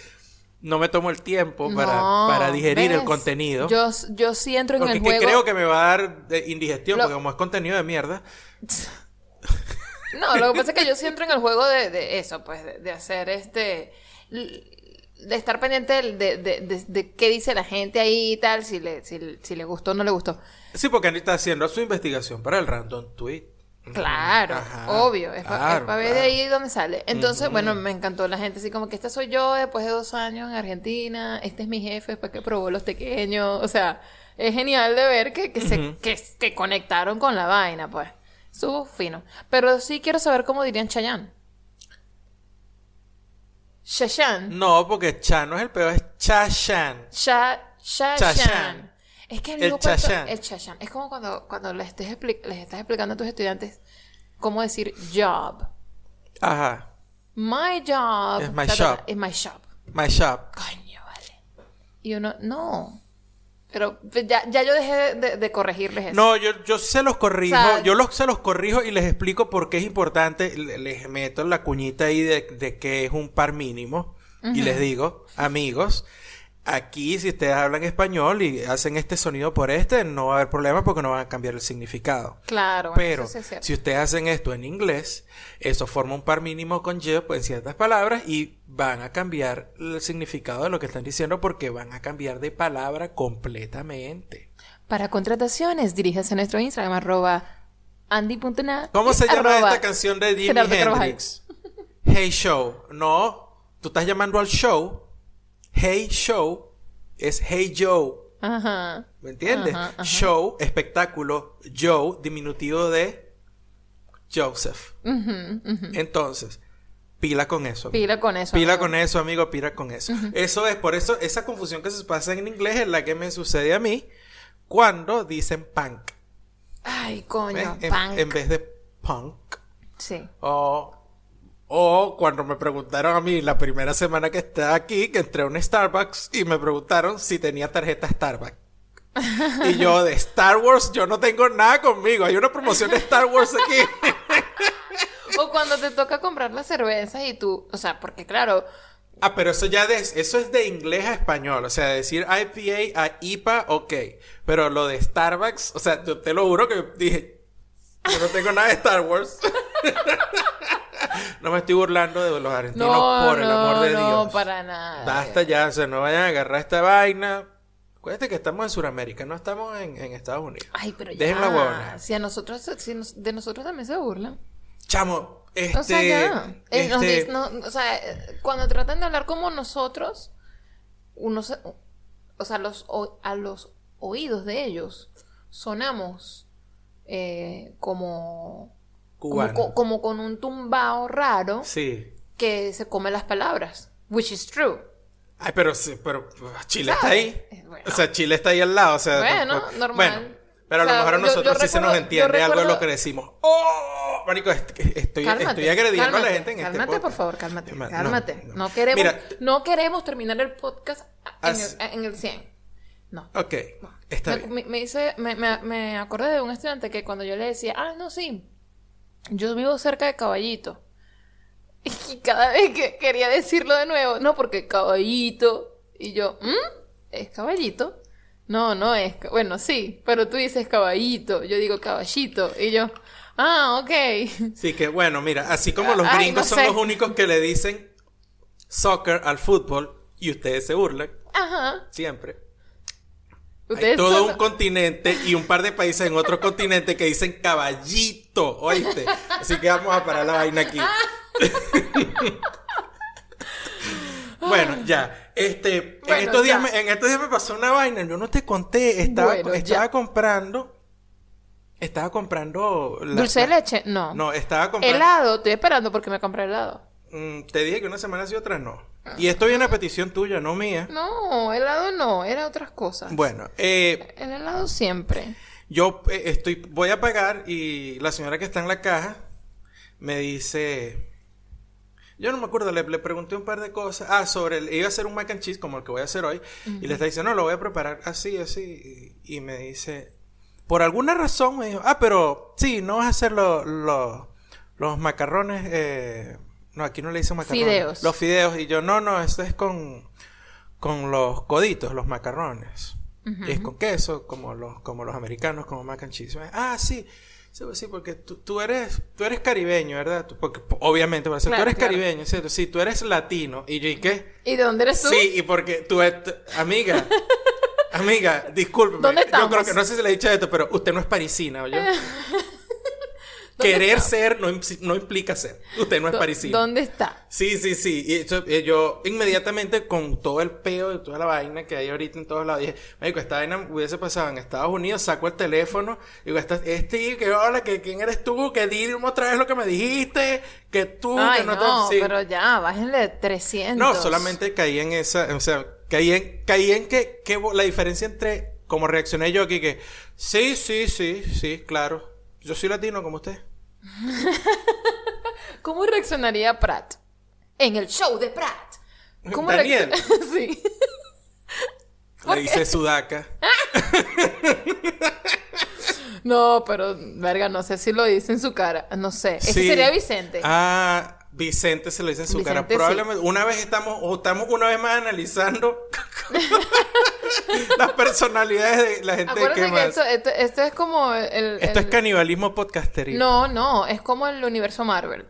No me tomo el tiempo para, No, para digerir el contenido. Yo, yo sí entro en porque el juego. creo que me va a dar indigestión, Lo- porque como es contenido de mierda. No, lo que pasa es que yo siempre en el juego de, de eso, pues, de, de hacer este. De estar pendiente de, de, de- de qué dice la gente ahí y tal, si le, si, si le gustó o no le gustó. Sí, porque Anita está haciendo su investigación para el random tweet. Claro, Ajá, obvio, es para claro, ver de claro. ahí donde sale. Entonces, bueno, me encantó la gente así como que esta soy yo después de dos años en Argentina, este es mi jefe después que probó los pequeños, o sea, es genial de ver que, que, se, que, que conectaron con la vaina, pues. Estuvo fino. Pero sí quiero saber cómo dirían Chayanne. Shashan. No, porque Chan no es el peor, es Shashan. Chashan. Es que el, Chashan. el. Es como cuando, cuando les, estés les estás explicando a tus estudiantes cómo decir job. Ajá. My job. Es my shop. Es my shop. My shop. Coño, vale. Y uno, no. Pero pues, ya, ya yo dejé de, corregirles eso. No, yo, yo se los corrijo, O sea- yo los, se los corrijo y les explico por qué es importante. Le- Les meto la cuñita ahí de, de que es un par mínimo. Y les digo, amigos, aquí si ustedes hablan español y hacen este sonido por este, no va a haber problema porque no van a cambiar el significado. Claro, Pero eso sí es si ustedes hacen esto en inglés, eso forma un par mínimo con yo en ciertas palabras y van a cambiar el significado de lo que están diciendo porque van a cambiar de palabra completamente. Para contrataciones, diríjase a nuestro Instagram, arroba andy.na. ¿Cómo se llama arroba esta canción de Jimi. Hendrix? Hey Show. No, tú estás llamando al show. Hey Show es Hey Joe. Ajá. ¿Me entiendes? Ajá, ajá. Show, espectáculo. Joe, diminutivo de Joseph. Entonces, pila con eso. amigo. Pila con eso. Pila amigo. con eso, amigo, pila con eso. Eso es, por eso, esa confusión que se pasa en inglés es la que me sucede a mí cuando dicen punk. Ay, coño. En, punk. en vez de punk. Sí. O, o cuando me preguntaron a mí la primera semana que estaba aquí, que entré a un Starbucks y me preguntaron si tenía tarjeta Starbucks. Y yo de Star Wars, yo no tengo nada conmigo. Hay una promoción de Star Wars aquí. O cuando te toca comprar las cervezas y tú, o sea, porque claro, Ah, pero eso ya de, eso es de inglés a español. O sea, decir IPA a IPA, ok. Pero lo de Starbucks, o sea, yo te lo juro que dije, yo no tengo nada de Star Wars. no me estoy burlando de los argentinos, no, por el no, amor de no, Dios. para nada. Basta ya, o sea, no vayan a agarrar esta vaina. Acuérdate que estamos en Sudamérica, no estamos en, en Estados Unidos. Ay, pero ya. Dejen la huevona. Si a nosotros, si nos- de nosotros también se burlan. Chamo, este. O sea, ya. Eh, nos este, no, o sea, cuando tratan de hablar como nosotros, uno se- o sea, los, o- a los oídos de ellos sonamos eh, como, cubano. co- como con un tumbao raro Sí. que se come las palabras, which is true. Ay, pero, pero Chile ¿Sabes? está ahí. Eh, bueno. O sea, Chile está ahí al lado. O sea, Bueno, tampoco- normal. Bueno, pero a O sea, lo mejor a yo- nosotros yo sí se nos recuerdo- entiende yo algo de lo recuerdo- que decimos. ¡Oh! Marico, est- estoy, estoy agrediendo a la gente en este cálmate, por favor, cálmate, No, cálmate. no. No, queremos, Mira, no queremos terminar el podcast en, As- el, en el 100. No. ok, está me, bien. me hice- me, me- me acordé de un estudiante que cuando yo le decía, ah, no, sí, yo vivo cerca de Caballito. Y cada vez que quería decirlo de nuevo, no, porque Caballito. Y yo, ¿mm? ¿Es Caballito? No, no es. Bueno, sí, pero tú dices Caballito. Yo digo Caballito. Y yo, ah, ok. Sí, que bueno, mira, así como los Ay, gringos no son sé. los únicos que le dicen soccer al fútbol y ustedes se burlan Ajá. siempre. Hay todo son- un continente y un par de países en otro continente que dicen caballito, ¿oíste? Así que vamos a parar la vaina aquí. bueno, ya. Este, Bueno, en, estos días me, en estos días me pasó una vaina, yo no te conté, estaba, Bueno, estaba comprando, estaba comprando... la- ¿Dulce de leche? No. No, estaba comprando... Helado, estoy esperando porque me compré helado. Mm, te dije que una semana sí, otra no. Y esto viene a petición tuya, no mía. No, helado no, era otras cosas. Bueno, eh, El helado siempre. yo eh, estoy, voy a pagar y la señora que está en la caja me dice... Yo no me acuerdo, le, le pregunté un par de cosas. Ah, sobre el... Iba a hacer un mac and cheese como el que voy a hacer hoy. Y le está diciendo, no, lo voy a preparar así, así. Y, y me dice... Por alguna razón me dijo, ah, pero sí, no vas a hacer lo- lo- los macarrones... eh, no, aquí no le dicen macarrones. Fideos. Los fideos. Y yo, no, no, esto es con, con los coditos, los macarrones. Y es con queso, como los, como los americanos, como mac and cheese. Ah, sí. Sí, pues sí, porque tú, tú eres tú eres caribeño, ¿verdad? Tú- Porque po- obviamente, va a ser, Claro, tú eres claro. caribeño, ¿cierto? Sí, tú eres latino. Y yo, ¿y qué? ¿Y de dónde eres tú? Sí, y porque tú, et- amiga, amiga, discúlpeme. ¿Dónde Yo creo que no sé si le he dicho esto, pero usted no es parisina, ¿oye? ¿Dónde Querer ser no, no implica ser. Usted no es parisina. ¿Dónde está? Sí, sí, sí. Y eso, eh, yo inmediatamente con todo el peo y toda la vaina que hay ahorita en todos lados, dije, Marico, esta vaina hubiese pasado en Estados Unidos, saco el teléfono, digo, esta, este, que hola, que quién eres tú, que dime otra vez lo que me dijiste, que tú, Ay, que no, no, te... sí. pero ya, bájenle 300. No, solamente caí en esa, o sea, caí en, caí en que, que la diferencia entre como reaccioné yo aquí, que sí, sí, sí, sí, claro, yo soy latino como usted. ¿Cómo reaccionaría Pratt? En el show de Pratt. ¿Cómo Daniel. sí. ¿Por Le dice Sudaca. No, pero, verga, no sé si lo dice en su cara. No sé. Ese Sí. sería Vicente. Ah, Vicente se lo dice en su cara. Sí. Probablemente una vez estamos, o estamos una vez más analizando las personalidades de la gente Acuérdate que que más. esto, esto, esto es como el... Esto el- es canibalismo podcasteril. No, no, es como el universo Marvel.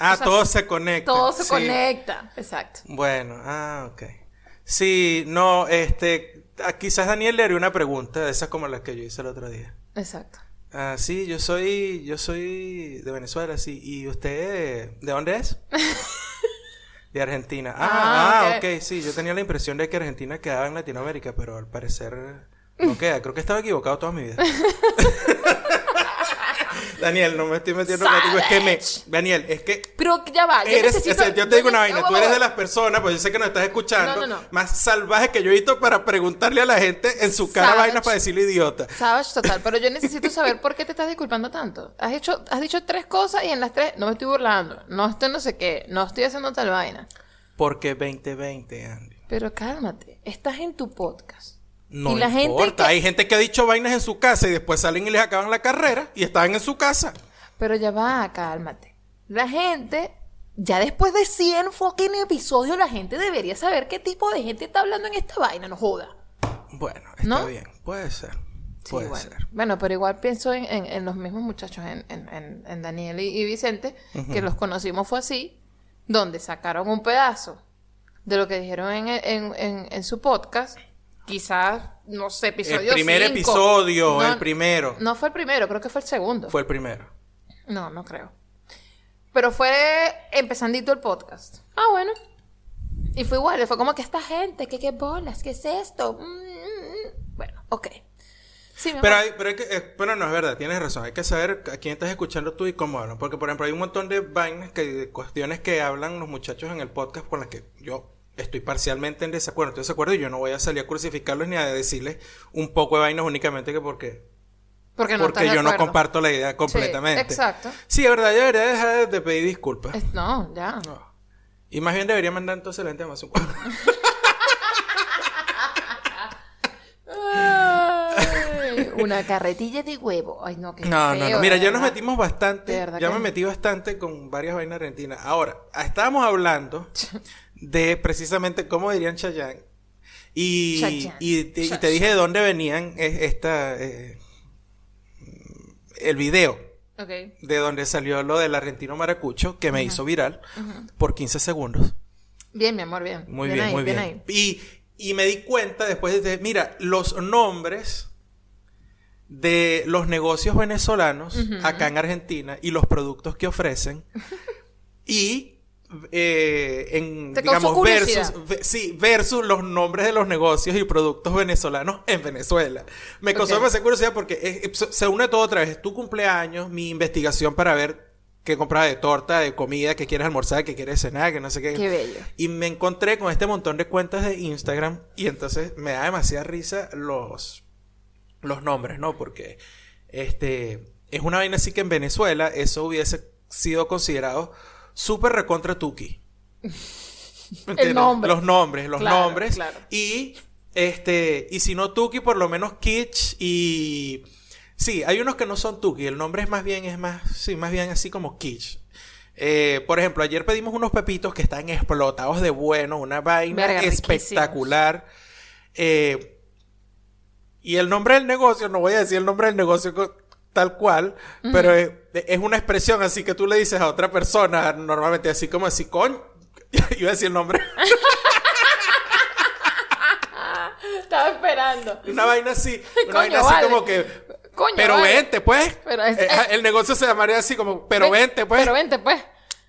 ah, o sea, todo se conecta. Todo se sí. conecta. Exacto. Bueno, ah, ok. Sí, no, este, ah, quizás Daniel le haría una pregunta de esas como las que yo hice el otro día. Exacto. Ah, sí, yo soy, yo soy de Venezuela, sí. ¿Y usted de dónde es? De Argentina. Ah, Ah, ah, ok. ok, sí. Yo tenía la impresión de que Argentina quedaba en Latinoamérica, pero al parecer no queda. Creo que estaba equivocado toda mi vida. Daniel, no me estoy metiendo contigo. Es que me, Daniel, es que Pero ya va, yo Eres, necesito... o sea, yo te digo una vaina, tú eres de las personas, pues yo sé que nos estás escuchando, No, no, no. más salvaje que yo he visto para preguntarle a la gente en su cara vainas para decirle idiota. Savage total, pero yo necesito saber por qué te estás disculpando tanto. Has hecho, has dicho tres cosas y en las tres no me estoy burlando, no estoy no sé qué, no estoy haciendo tal vaina. Porque 2020, Andy. Pero cálmate, estás en tu podcast. No y la gente importa, que- hay gente que ha dicho vainas en su casa y después salen y les acaban la carrera y estaban en su casa. Pero ya va, cálmate. La gente, ya después de 100 fucking episodios, la gente debería saber qué tipo de gente está hablando en esta vaina, no joda. Bueno, está ¿No? bien, puede ser. Sí, Puede bueno. ser. Bueno, pero igual pienso en, en- en los mismos muchachos, en, Daniel y, y Vicente, que los conocimos fue así, donde sacaron un pedazo de lo que dijeron en su podcast, quizás, no sé, episodio El primer cinco. episodio, No, el primero. No fue el primero, creo que fue el segundo. Fue el primero. No, no creo. Pero fue empezandito el podcast. Ah, bueno. Y fue igual, fue como que esta gente, que qué bolas, qué es esto. Mm, mm, mm. Bueno, ok. Sí, Pero, hay, pero, hay que, eh, pero no es verdad, tienes razón. Hay que saber a quién estás escuchando tú y cómo hablan. Porque, por ejemplo, hay un montón de vainas, que, de cuestiones que hablan los muchachos en el podcast con las que yo estoy parcialmente en desacuerdo. Estoy de desacuerdo y yo no voy a salir a crucificarlos ni a decirles un poco de vainas únicamente que porque, porque no porque de yo no acuerdo. comparto la idea completamente. exacto. Sí, es verdad, yo debería dejar de- de pedir disculpas. Es- no, ya. No. Y más bien debería mandar entonces la gente a Amazon. Ay, una carretilla de huevo. Ay, no, qué No, no, feo, no. Mira, de ya nos metimos bastante. De verdad Ya que- me metí bastante con varias vainas argentinas. Ahora, estábamos hablando de precisamente cómo dirían Chayanne. Y, Chayanne. y, te, y te Chayanne. dije de dónde venían eh, esta. eh, el video de donde salió lo del argentino maracucho que me hizo viral por 15 segundos. Bien, mi amor, bien. Muy bien, ahí, muy bien. Y, y me di cuenta después de, mira, los nombres de los negocios venezolanos acá en Argentina y los productos que ofrecen. y eh, en, Te digamos, versus, ve- sí, versus los nombres de los negocios y productos venezolanos en Venezuela. Me causó Ok. demasiada curiosidad porque es- se- se une todo otra vez. Tu cumpleaños, mi investigación para ver qué compras de torta, de comida, qué quieres almorzar, qué quieres cenar, que no sé qué. Qué bello. Y me encontré con este montón de cuentas de Instagram y entonces me da demasiada risa los, los nombres, ¿no? Porque este es una vaina así que en Venezuela eso hubiese sido considerado súper recontra tuki. ¿Me entiendes? nombre. Los nombres, los Claro, nombres. claro. Y este, y si no tuki, por lo menos kitsch y sí, hay unos que no son tuki, el nombre es más bien, es más, sí, más bien así como kitsch. Eh, por ejemplo, ayer pedimos unos pepitos que están explotados de bueno, una vaina Verga, espectacular. Eh, y el nombre del negocio, no voy a decir el nombre del negocio tal cual, pero es, es una expresión así que tú le dices a otra persona, normalmente así como así, coño, iba a decir el nombre. Estaba esperando. Una vaina así, una Coño, vaina así vale. como que, Coño, pero vale. vente pues. Pero es- Eh, el negocio se llamaría así como, pero Ven- vente pues, Pero vente, pues.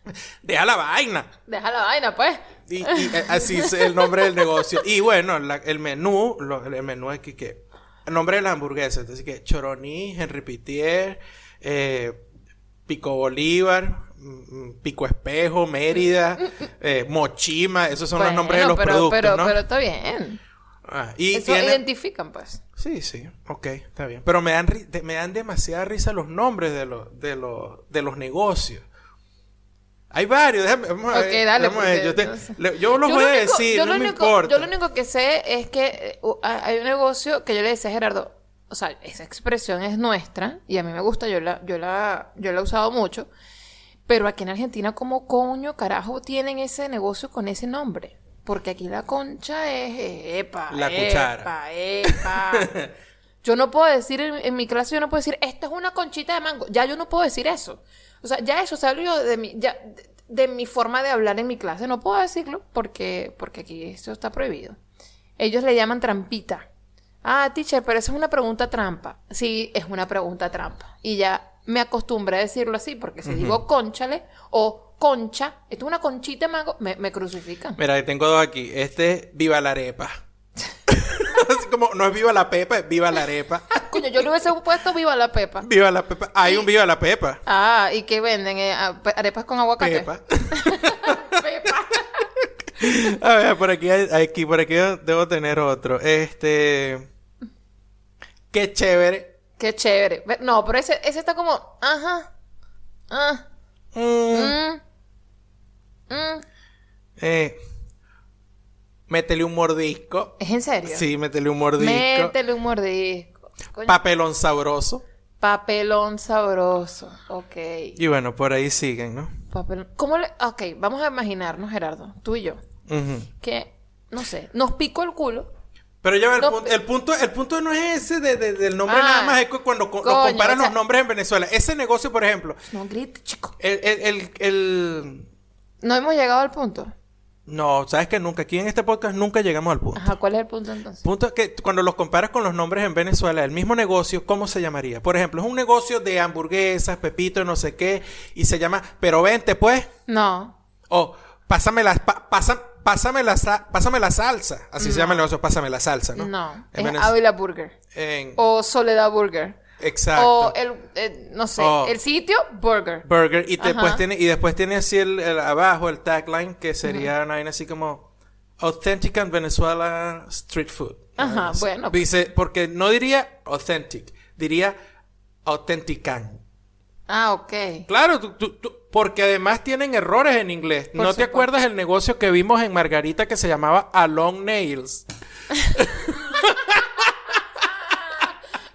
deja la vaina. Deja la vaina, pues. Y, y, eh, así es el nombre del negocio. Y bueno, la- el menú, lo- el menú es que, que nombre de la hamburguesa, entonces que Choroní, Henry Pitier, eh, Pico Bolívar, mm, mm, Pico Espejo, Mérida, eh, Mochima, esos son los nombres de los pero, productos, pero, ¿no? pero está bien. Ah, y Eso tiene- identifican, pues. Sí, sí, ok, está bien. Pero me dan, ri- me dan demasiada risa los nombres de los, de los, de los negocios. Hay varios, déjame, vamos a Ok, ver, dale, vamos a ver, porque yo, te- le- yo los Yo voy a decir, yo no lo me único- importa. Yo lo único que sé es que eh, hay un negocio que yo le decía a Gerardo, o sea, esa expresión es nuestra y a mí me gusta, yo la, yo la, yo la he usado mucho, pero aquí en Argentina, ¿cómo coño carajo tienen ese negocio con ese nombre? Porque aquí la concha es epa, La epa, cuchara. epa. Yo no puedo decir en, en mi clase, yo no puedo decir, esta es una conchita de mango. Ya yo no puedo decir eso. O sea, ya eso salió de mi, ya, de, de mi forma de hablar en mi clase. No puedo decirlo porque, porque aquí eso está prohibido. Ellos le llaman trampita. Ah, teacher, pero eso es una pregunta trampa. Sí, es una pregunta trampa. Y ya me acostumbré a decirlo así, porque si digo conchale o concha, esto es una conchita de mango, me, me crucifican. Mira, tengo dos aquí. Este es Viva la Arepa. Así como, no es Viva la Pepa, es Viva la Arepa. Coño, yo le hubiese puesto viva la pepa. Viva la Pepa. Hay un Viva la Pepa. Ah, ¿y qué venden? Eh, ah, arepas con aguacate. Pepa. Pepa. A ver, por aquí, hay- aquí, por aquí debo tener otro. Este. Qué chévere. Qué chévere. Ve- No, pero ese, ese está como, ajá. Ah. Mm, Mm. Mm. eh, métele un mordisco. ¿Es en serio? Sí, métele un mordisco. Métele un mordisco. Coño. Papelón sabroso. Papelón sabroso. Ok. Y bueno, por ahí siguen, ¿no? Papelón. ¿Cómo le.? Ok, vamos a imaginarnos, Gerardo, tú y yo, que, no sé, nos picó el culo. Pero ya el, No, punto, el punto, el punto no es ese de- de- del nombre Ah, nada más, es que cuando co- coño, comparan o sea- los nombres en Venezuela. Ese negocio, por ejemplo, No grites, chico. el, el, el, el- No hemos llegado al punto. No, sabes que nunca, aquí en este podcast nunca llegamos al punto. Ajá, ¿cuál es el punto entonces? Punto es que cuando los comparas con los nombres en Venezuela, el mismo negocio, ¿cómo se llamaría? Por ejemplo, es un negocio de hamburguesas, pepito, no sé qué, y se llama, pero vente pues, No. o pásame la, pa- pasa- pásame la, sa- pásame la salsa, así se llama el negocio, pásame la salsa, ¿no? No. En Es Ávila Burger. en- O Soledad Burger. Exacto. O el, eh, no sé, el sitio Burger. Burger y después tiene y después tiene así el, el abajo el tagline que sería una vaina así como authentic and Venezuela street food. Ajá, así. bueno. Dice porque no diría authentic, diría autentican. Ah, ok. Claro, tú- tú- tú- porque además tienen errores en inglés. Por ¿No te acuerdas el negocio que vimos en Margarita que se llamaba Along Nails?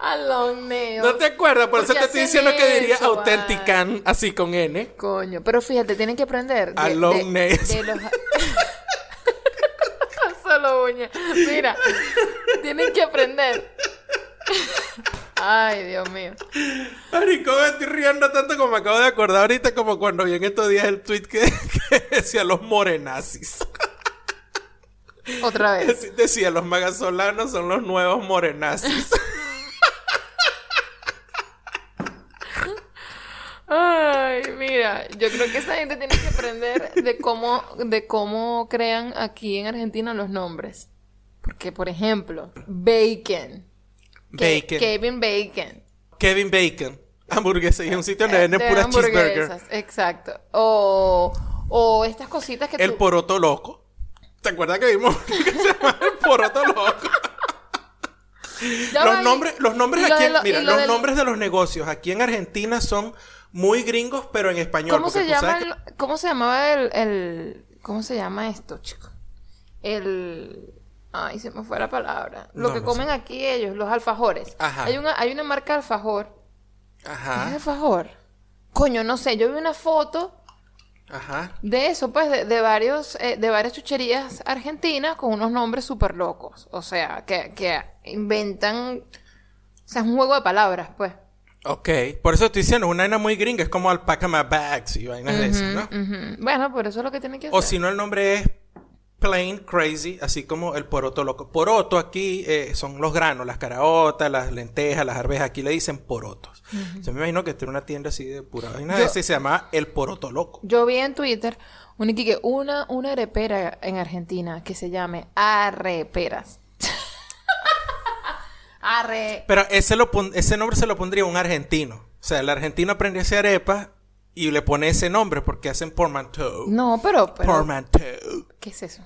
A long nails. ¿No te acuerdas? Por eso Porque te estoy diciendo que diría eso, autentican así con N. Coño, pero fíjate, tienen que aprender. De, A long de- nails. de los... Solo uña. Mira, tienen que aprender. Ay, Dios mío. Marico, me estoy riendo tanto como me acabo de acordar ahorita como cuando vi en estos días el tweet que, que decía los morenazis. Otra vez. Decía, los magasolanos son los nuevos morenazis. Ay, mira, Yo creo que esa gente tiene que aprender de cómo, de cómo crean aquí en Argentina los nombres. Porque, por ejemplo, Bacon. Ke- Bacon. Kevin Bacon. Kevin Bacon. Hamburguesa. Y es un sitio donde venden De puras cheeseburger. Exacto. O, o estas cositas que El tú... poroto loco. ¿Te acuerdas que vimos que se llama el poroto loco? Los nombres, los nombres aquí, lo- mira, los del- nombres de los negocios aquí en Argentina son muy gringos, pero en español. ¿Cómo se llama el- ¿Cómo se llamaba el, el... ¿Cómo se llama esto, chico? El... Ay, se me fue la palabra. Lo No, que no comen sé. aquí ellos, los alfajores. Ajá. Hay una, hay una marca de alfajor. que- ¿Es Ajá, alfajor? Coño, no sé. Yo vi una foto ajá. de eso, pues, de, de varios, eh, de varias chucherías argentinas con unos nombres súper locos. O sea, que, que inventan... O sea, es un juego de palabras, pues. Ok, por eso estoy diciendo, una vaina muy gringa, es como alpaca my bags y vainas de esas, ¿no? Bueno, por eso es lo que tienen que hacer. O si no, el nombre es plain crazy, así como el poroto loco. Poroto aquí eh, son los granos, las caraotas, las lentejas, las arvejas, aquí le dicen porotos. Yo me imagino que está en una tienda así de pura vaina de y se llama el poroto loco. Yo vi en Twitter una, que una, una arepera en Argentina que se llame Arreperas. Arre. Pero ese, lo pon- ese nombre se lo pondría un argentino. O sea, el argentino aprende a hacer arepas y le pone ese nombre porque hacen portmanteau. No, pero, pero Portmanteau. ¿qué es eso?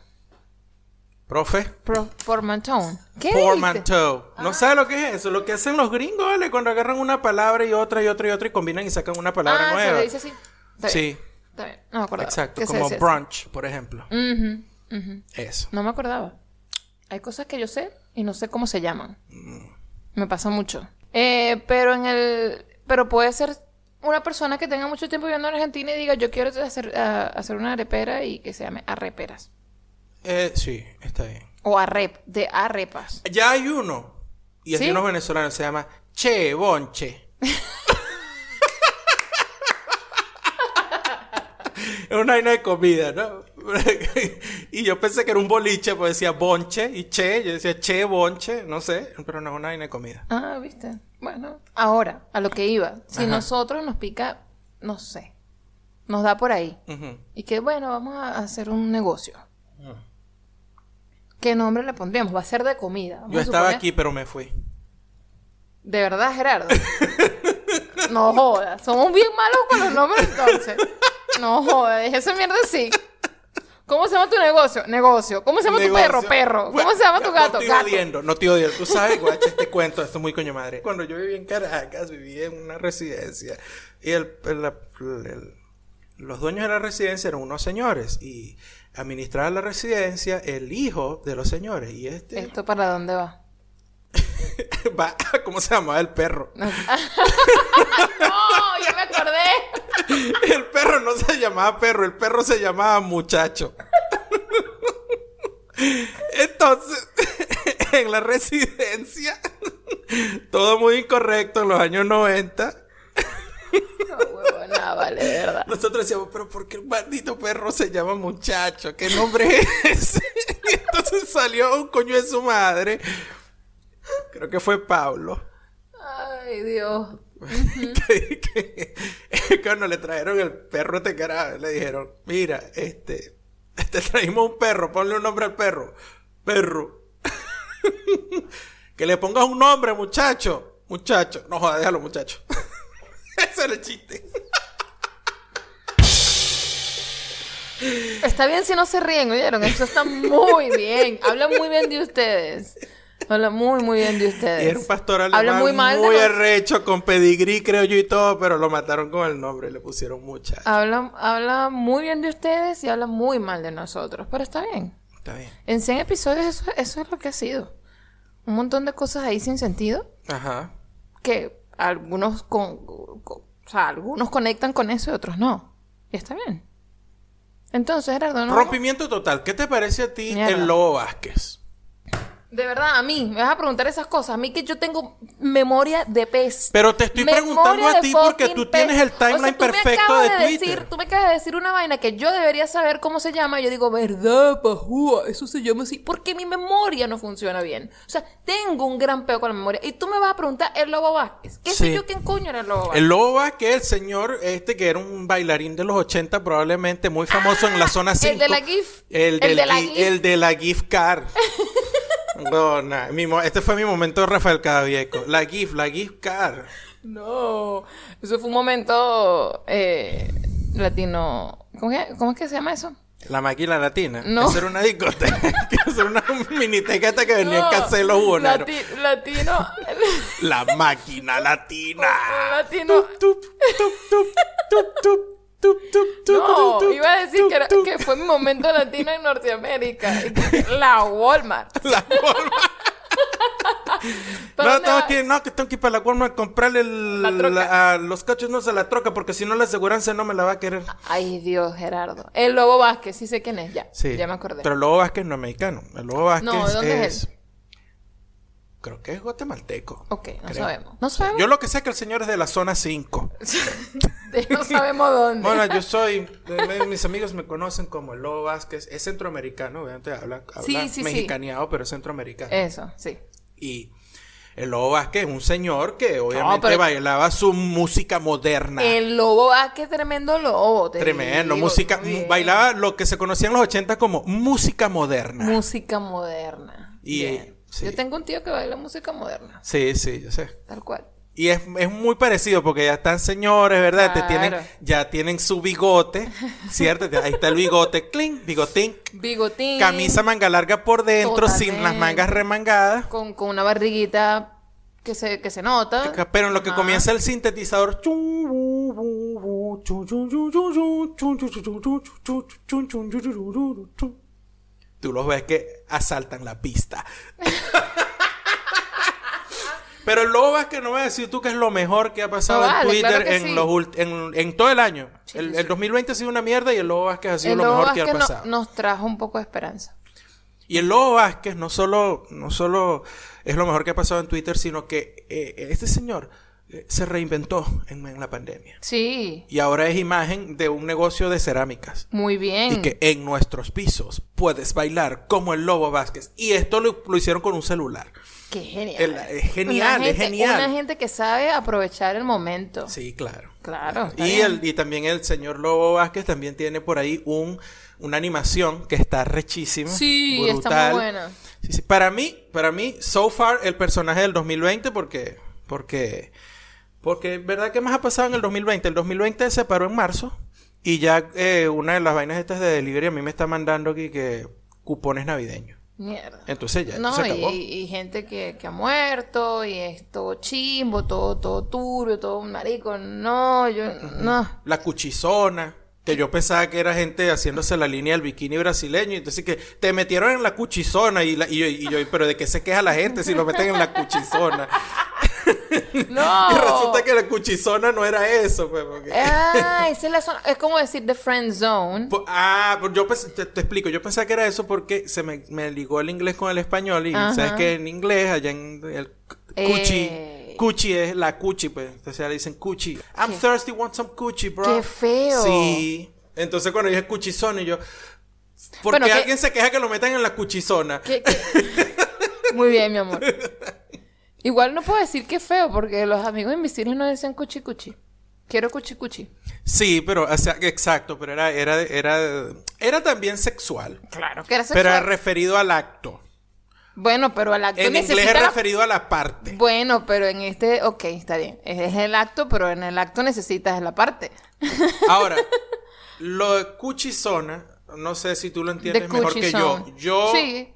Profe. Pro, portmanteau. ¿Qué? Portmanteau. ¿No sabe lo que es eso? Lo que hacen los gringos, ¿vale? Cuando agarran una palabra y otra y otra y otra y combinan y sacan una palabra Ah, se nueva. le dice así. Está bien, Sí, Está bien. No me acordaba. exacto. se Como brunch, por ejemplo. Eso. No me acordaba. Hay cosas que yo sé y no sé cómo se llaman. Me pasa mucho. Eh, pero en el... Pero puede ser una persona que tenga mucho tiempo viviendo en Argentina y diga, yo quiero hacer, hacer una arepera y que se llame arreperas. Eh, sí, está bien. O arrep, de arepas. Ya hay uno. Y es ¿Sí? de unos venezolanos. Se llama Che Bonche. es una vaina de comida, ¿no? y yo pensé que era un boliche, pues decía bonche y che. Yo decía che, bonche, no sé, pero no es una vaina de comida. Ah, viste. Bueno, ahora, a lo que iba. Si Ajá. nosotros nos pica, no sé, nos da por ahí. Y que bueno, vamos a hacer un negocio. ¿Qué nombre le pondríamos? Va a ser de comida. Vamos Yo estaba suponer- aquí, pero me fui. De verdad, Gerardo. no jodas. Somos bien malos con los nombres entonces. No. Deja esa mierda así. ¿Cómo se llama tu negocio? Negocio. ¿Cómo se llama tu perro? Perro. ¿Cómo se llama tu no gato? estoy Gato. odiando, no estoy odiando. Tú sabes, guacha, este cuento, esto es muy coño madre. Cuando yo vivía en Caracas, vivía en una residencia. Y el, el- el- los dueños de la residencia eran unos señores. Y administraba la residencia el hijo de los señores. Y este ¿Esto para dónde va? va, ¿cómo se llamaba el perro? No, ya me acordé. El perro no se llamaba perro, el perro se llamaba muchacho. Entonces, en la residencia, todo muy incorrecto en los años 90. No, huevo, nada, vale, de verdad. Nosotros decíamos, pero ¿por qué el maldito perro se llama muchacho? ¿Qué nombre es ese? Y entonces salió un coño de su madre. Creo que fue Pablo. Ay, Dios. que, que- cuando le trajeron el perro este carajo, le dijeron, mira, este, te traímos un perro, ponle un nombre al perro. Perro. que le pongas un nombre, muchacho. Muchacho. No jodas, déjalo, muchacho. Ese era el chiste. Está bien si no se ríen, ¿oyeron? Eso está muy bien. Habla muy bien de ustedes. Habla muy, muy bien de ustedes. Y era un pastor Habla alemán muy mal muy arrecho, con pedigrí, creo yo, y todo, pero lo mataron con el nombre, le pusieron muchacho. Habla, habla muy bien de ustedes y habla muy mal de nosotros. Pero está bien. Está bien. En 100 episodios eso, eso es lo que ha sido. Un montón de cosas ahí sin sentido Ajá. que algunos con, con- o sea, algunos conectan con eso y otros no. Y está bien. Entonces, Gerardo, no. Rompimiento total. ¿Qué te parece a ti Mierda. el Lobo Vázquez? De verdad, a mí, me vas a preguntar esas cosas. A mí que yo tengo memoria de pez. Pero te estoy Memoria preguntando a ti porque tú pez. tienes el O sea, timeline tú perfecto de Twitter. tú me acabas de decir una vaina que yo debería saber cómo se llama. Yo digo, ¿verdad, pajúa? Eso se llama así. Porque mi memoria no funciona bien. O sea, tengo un gran peo con la memoria. Y tú me vas a preguntar el Lobo Vázquez. ¿Qué sé Sí. yo quién coño era el Lobo Vázquez? El Lobo Vázquez, el señor este que era un bailarín de los 80, probablemente muy famoso en la zona 5. Ah, el de la GIF. El, El de la gi- GIF. el de la gift card. no, este fue mi momento Rafael Cadavieco. La GIF, la gift card. No. Eso fue un momento eh, latino. ¿Cómo, que- ¿Cómo es que se llama eso? La máquina latina. No. Esa era una discoteca. Esa era una miniteca esta que venía No, en Cancelo Jugonero. lati- latino. La máquina latina. latino. Tup, tup, tup, tup, No, iba a decir que, era- que fue mi momento latino en Norteamérica. La Walmart. La Walmart. ¿Para No, no, que tengo que ir para la Walmart a comprarle el- La troca. la- a los cachos no se la troca porque si no la aseguranza no me la va a querer. Ay, Dios, Gerardo. El Lobo Vázquez, sí sé quién es, ya. Sí. Ya me acordé. Pero el Lobo Vázquez no es mexicano. El Lobo Vázquez No, ¿de dónde es él? Creo que es guatemalteco. Ok, no creo. sabemos. No sabemos. Yo lo que sé es que el señor es de la zona 5. No sabemos dónde. Bueno, yo soy, eh, mis amigos me conocen como el Lobo Vázquez, es centroamericano, obviamente habla, habla Sí, sí, sí. mexicaneado, pero es centroamericano. Eso, sí. Y el Lobo Vázquez es un señor que obviamente bailaba su música moderna. El Lobo Vázquez, tremendo lobo. Tremendo, digo, música, bailaba lo que se conocía en los 80 como música moderna. Música moderna. Y, Bien. Sí. Yo tengo un tío que baila música moderna. sí, sí, yo sé. Tal cual. Y es, es muy parecido porque ya están señores, ¿verdad? Te tienen, ya tienen su bigote, ¿cierto? Ahí está el bigote, cling, bigotín, Bigotín. camisa manga larga por dentro, sin las mangas remangadas. Con, con una barriguita que se, que se nota. Pero en lo que Ajá. comienza el sintetizador. Tú los ves que asaltan la pista. Pero el Lobo Vázquez no va a decir tú que es lo mejor que ha pasado No en vale, Twitter claro que en, sí. los en, en todo el año. Sí, el, sí. el 2020 ha sido una mierda y el Lobo Vázquez ha sido El lo mejor que ha no- pasado. nos trajo un poco de esperanza. Y el Lobo Vázquez no solo, no solo es lo mejor que ha pasado en Twitter, sino que eh, este señor se reinventó en, en la pandemia. Sí, Y ahora es imagen de un negocio de cerámicas. muy bien. Y que en nuestros pisos puedes bailar como el Lobo Vázquez. Y esto lo, lo hicieron con un celular. Qué genial. El- es genial, es genial. Una gente que sabe aprovechar el momento. Sí, claro. Claro. está Y, el, y también el señor Lobo Vázquez también tiene por ahí un, una animación que está rechísima. Sí, está brutal. muy buena. Sí, sí. Para mí, para mí, so far, el personaje del 2020, porque, porque, porque, ¿verdad? ¿Qué más ha pasado en el 2020? El 2020 se paró en marzo y ya eh, una de las vainas estas de delivery a mí me está mandando aquí que cupones navideños. Mierda. Entonces ya, No, se y, acabó. y gente que, que ha muerto, y es todo chimbo, todo, todo turbio, todo un marico. No, yo, no. La cuchizona. Que yo pensaba que era gente haciéndose la línea del bikini brasileño. Entonces que te metieron en la cuchizona. Y, la- y yo, y yo, pero ¿de qué se queja la gente si lo meten en la cuchizona? No. Y resulta que la cuchizona no era eso. Pues, porque- Ah, esa es la zona. Es como decir the friend zone. Po- Ah, pues yo te, te explico, yo pensaba que era eso porque se me, me ligó el inglés con el español y Ajá. sabes que en inglés allá en el Eh. Cuchi, es la cuchi, pues, entonces le dicen cuchi. I'm thirsty, want some cuchi, bro. Qué feo. Sí. Entonces cuando dije cuchizona y yo, ¿por Bueno, qué que- alguien se queja que lo metan en la cuchizona? ¿Qué- qué? Muy bien, mi amor. Igual no puedo decir que es feo porque los amigos invisibles no dicen cuchi cuchi. Quiero cuchi cuchi. Sí, pero, o sea, exacto, pero era, era, era, era también sexual, Claro que era pero era sexual. referido al acto. Bueno, pero el acto En inglés es la- referido a la parte. Bueno, pero en este, ok, está bien. Es el acto, pero en el acto necesitas la parte. Ahora, lo de cuchizona, no sé si tú lo entiendes De mejor que yo. Yo Sí.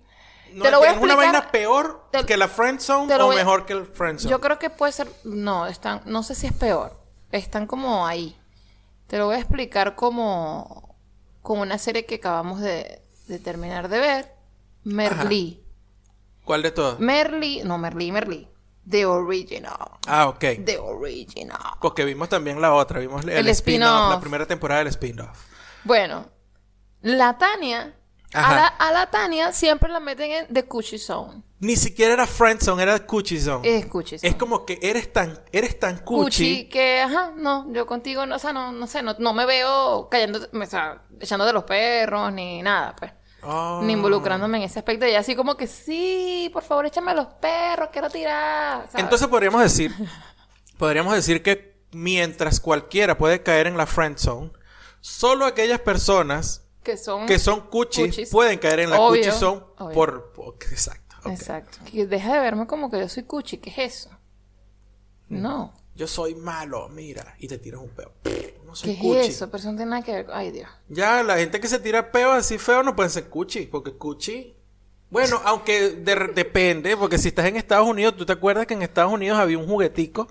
no Te lo voy a ¿es una explicar- vaina peor te- que la friend zone te lo o a- mejor que el friend zone. Yo creo que puede ser. No, están. No sé si es peor. Están como ahí. Te lo voy a explicar como. Como una serie que acabamos de, de terminar de ver. Merlí. ¿Cuál de todas? Merlí. No, Merlí, Merlí. The Original. Ah, ok. The Original. Porque vimos también la otra, vimos el, El spin-off, la spin-off. primera temporada del spin-off. Bueno, la Tania. A la, a la Tania siempre la meten en The Coochie Zone. Ni siquiera era friendzone, era cuchi zone. Es cuchi. Es como que eres tan, eres tan cuchi. Cuchi que, ajá, no, yo contigo, no, o sea, no, no sé, no, no me veo cayendo, o sea, echándote los perros, ni nada, pues. Ah. Ni involucrándome en ese aspecto. Y así como que, sí, por favor, échame los perros, quiero tirar. ¿sabes? Entonces podríamos decir, podríamos decir que mientras cualquiera puede caer en la friend zone, solo aquellas personas que son... que son cuchis, Cuchis. pueden caer en la Obvio, cuchi zone obvio. por, por- exacto. Exacto. Que deja de verme como que yo soy cuchi, ¿qué es eso? Mm. No. Yo soy malo, mira, y te tiras un peo. No ¿Qué soy es cuchi. eso? Pero eso no tiene nada que ver. Ay, Dios. Ya, la gente que se tira peos así feo no pueden ser cuchi, porque cuchi. Bueno, aunque de- depende, porque si estás en Estados Unidos, tú te acuerdas que en Estados Unidos había un juguetico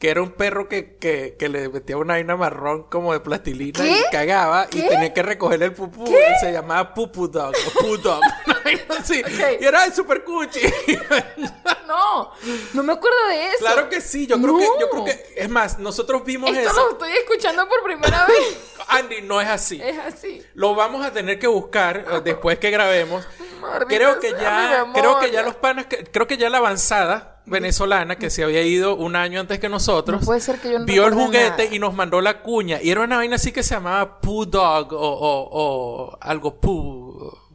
que era un perro que, que, que le metía una vaina marrón como de plastilina ¿Qué? y cagaba y ¿Qué? tenía que recogerle el pupú. Y se llamaba Pupu Dog o Poo Dog. Ok. Y era super cuchi. No, no me acuerdo de eso. claro que sí, yo creo que, yo creo que, es más, nosotros vimos Esto eso. lo estoy escuchando por primera vez. Andy, no es así. es así. Lo vamos a tener que buscar eh, después que grabemos. Creo que sea ya, creo que ya los panas, que- creo que ya la avanzada venezolana que se había ido un año antes que nosotros, No puede ser que yo no vio el juguete nada. y nos mandó la cuña y era una vaina así que se llamaba Poo Dog o, o, o algo Poo.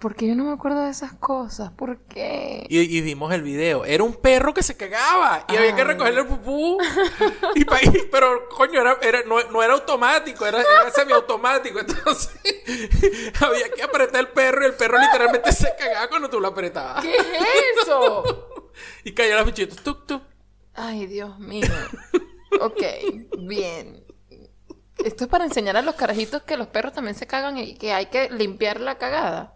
Porque yo no me acuerdo de esas cosas. ¿Por qué? Y, y vimos el video. Era un perro que se cagaba y había que recogerle el pupú. Y pa- y- pero, coño, era, era- no, no era automático, era, era semiautomático. Entonces, había que apretar el perro y el perro literalmente se cagaba cuando tú lo apretabas. ¿Qué es eso? Y caía los bichitos. Tuk, tuk. Ay, Dios mío. Ok, bien. Esto es para enseñar a los carajitos que los perros también se cagan y que hay que limpiar la cagada.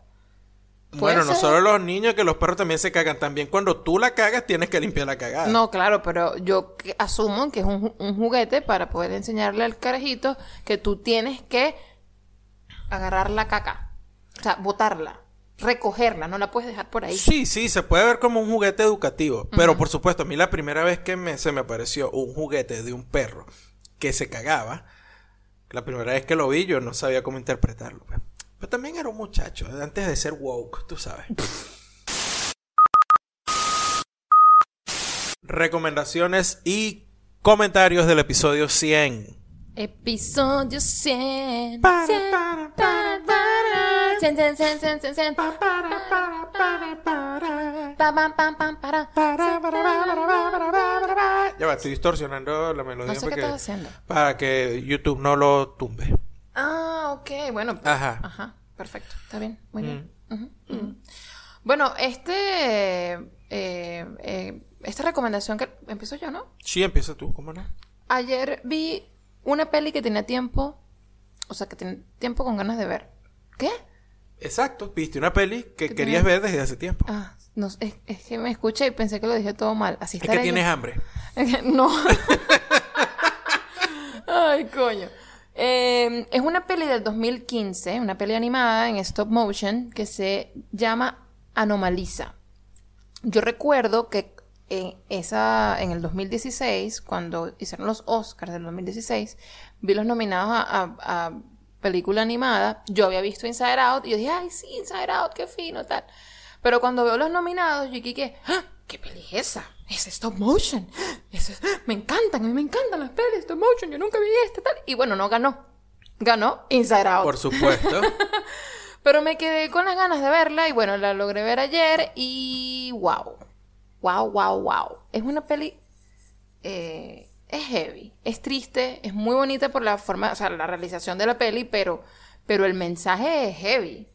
¿Puede Bueno, no solo los niños, que los perros también se cagan. También cuando tú la cagas, tienes que limpiar la cagada. No, claro, pero yo que- asumo que es un, ju- un juguete para poder enseñarle al carajito que tú tienes que agarrar la caca. O sea, botarla, recogerla, no la puedes dejar por ahí. Sí, sí, se puede ver como un juguete educativo. Pero por supuesto, a mí la primera vez que me, se me apareció un juguete de un perro que se cagaba, la primera vez que lo vi, yo no sabía cómo interpretarlo. Pero también era un muchacho, antes de ser woke, tú sabes. Recomendaciones y comentarios del episodio 100. Episodio 100. Para, 100, para, para, para, 100, 100, 100, 100, 100, 100. Pa, para, para, para, para. Pam, pam, pam, pam, para. Para, para, para, para, para, para, para. Ya va, estoy distorsionando la melodía No sé qué estás haciendo. para que YouTube no lo tumbe. Ah, ok, bueno. Ajá. Ajá, perfecto, está bien, muy bien. Mm. Ujú. Bueno, este, eh, eh, esta recomendación que empiezo yo, ¿no? Sí, empieza tú, ¿cómo no? Ayer vi una peli que tenía tiempo, o sea, que tenía tiempo con ganas de ver. ¿Qué? Exacto, viste una peli que Que querías ver desde hace tiempo. Ah, no, es, es que me escuché y pensé que lo dije todo mal. Así es que yo. tienes hambre. no. Ay, coño. Eh, es una peli del 2015, una peli animada en stop motion que se llama Anomaliza. Yo recuerdo que en, esa, en el 2016, cuando hicieron los Oscars del 2016, vi los nominados a, película animada. Yo había visto Inside Out y yo dije, ay, sí, Inside Out, qué fino, tal. Pero cuando veo los nominados, yo dije, "Ah, ¿qué peli es stop motion. Es- me encantan, a mí me encantan las pelis stop motion. Yo nunca vi esta, tal. Y bueno, no ganó. Ganó Inside Out. Por supuesto. Pero me quedé con las ganas de verla y bueno, la logré ver ayer y wow. Wow, wow, wow. Es una peli... eh, es heavy, es triste, es muy bonita por la forma, o sea, la realización de la peli, pero, pero el mensaje es heavy.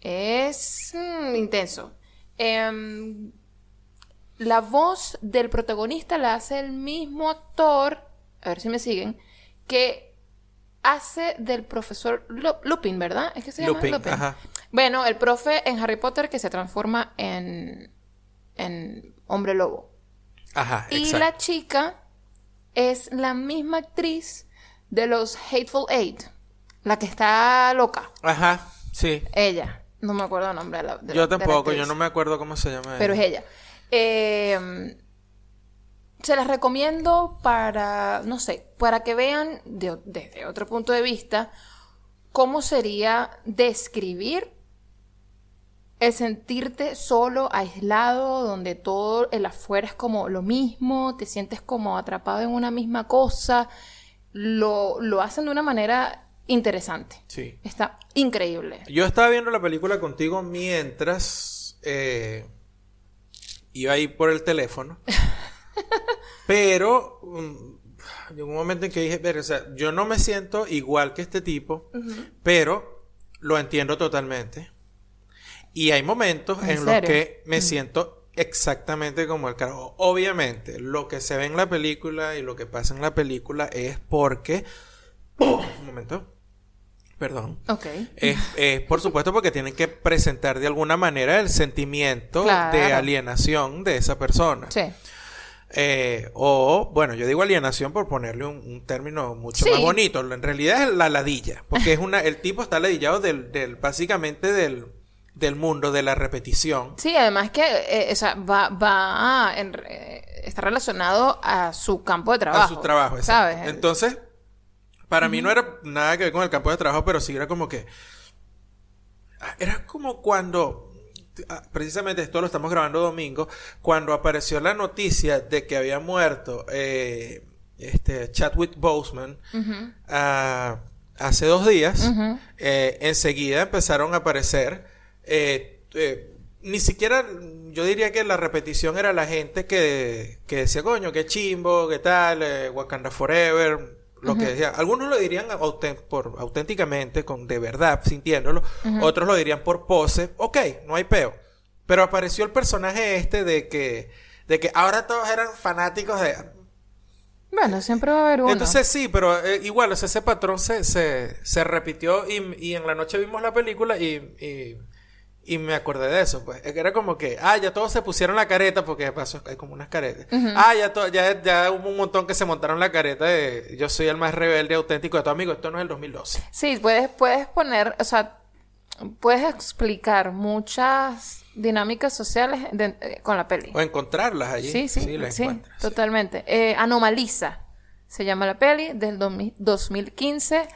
Es mm, intenso. Em, la voz del protagonista la hace el mismo actor, a ver si me siguen, que hace del profesor Lu- Lupin, ¿verdad? Es que se llama Lupin, ajá. Bueno, el profe en Harry Potter que se transforma en, en hombre lobo. Ajá, Y exacto. la chica es la misma actriz de los Hateful Eight, la que está loca. Ajá, sí. Ella. No me acuerdo el nombre de la. de la- Yo de la tampoco, yo no me acuerdo cómo se llama. Pero es ella. Eh, se las recomiendo para, no sé, para que vean de- desde otro punto de vista cómo sería describir el sentirte solo, aislado, donde todo el afuera es como lo mismo, te sientes como atrapado en una misma cosa, lo, lo hacen de una manera interesante. Sí. Está increíble. Yo estaba viendo la película contigo mientras eh, iba a ir por el teléfono. pero um, llegó un momento en que dije, "Ver, o sea, yo no me siento igual que este tipo, pero lo entiendo totalmente. Y hay momentos ¿En en, los que me siento exactamente como el carajo. Obviamente, lo que se ve en la película y lo que pasa en la película es porque... un momento. Perdón. Ok. Es, es, por supuesto porque tienen que presentar de alguna manera el sentimiento Claro. de alienación de esa persona. Sí. Eh, o, bueno, yo digo alienación por ponerle un, un término mucho Sí. más bonito. En realidad es la ladilla. Porque es una, el tipo está ladillado del, del, básicamente del, del mundo de la repetición. Sí, además que eh, o sea, va, va a- en re- está relacionado a su campo de trabajo. A su trabajo, exacto. ¿Sabes? Entonces, para mí no era nada que ver con el campo de trabajo, pero sí era como que. ah, Era como cuando. ah, Precisamente esto lo estamos grabando domingo. Cuando apareció la noticia de que había muerto eh, este Chadwick Boseman ah, hace dos días. ujú. eh, enseguida empezaron a aparecer. eh, ni siquiera, yo diría que la repetición era la gente que, que decía, coño, qué chimbo, qué tal, eh, Wakanda Forever, lo que decía. Algunos lo dirían por, auténticamente, con de verdad, sintiéndolo. Otros lo dirían por pose. Ok, no hay peo. Pero apareció el personaje este de que, de que ahora todos eran fanáticos de, Bueno, siempre va a haber uno. entonces sí, pero eh, igual, o sea, ese patrón se, se, se repitió y, y en la noche vimos la película y, y, y me acordé de eso, pues. Era como que, ah, ya todos se pusieron la careta, porque de paso hay como unas caretas. Ah, ya, to- ya, ya hubo un montón que se montaron la careta de yo soy el más rebelde auténtico de tu amigo, esto no es el 2012. Sí, puedes, puedes poner, o sea, puedes explicar muchas dinámicas sociales de- eh, con la peli. O encontrarlas allí. Sí, sí, las sí, sí. totalmente. Eh, Anomaliza se llama la peli del 2000 2015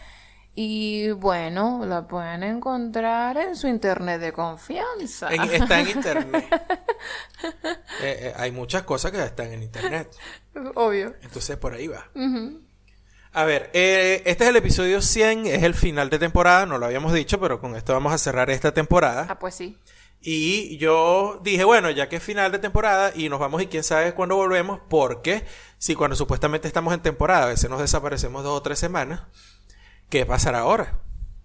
y bueno, la pueden encontrar en su internet de confianza. En- está en internet. Eh, eh, hay muchas cosas que están en internet. Obvio. Entonces por ahí va. A ver, eh, este es el episodio 100, es el final de temporada, no lo habíamos dicho, pero con esto vamos a cerrar esta temporada. Ah, pues sí. Y yo dije, bueno, ya que es final de temporada y nos vamos y quién sabe cuándo volvemos, porque si cuando supuestamente estamos en temporada, a veces nos desaparecemos dos o tres semanas, ¿qué pasará ahora?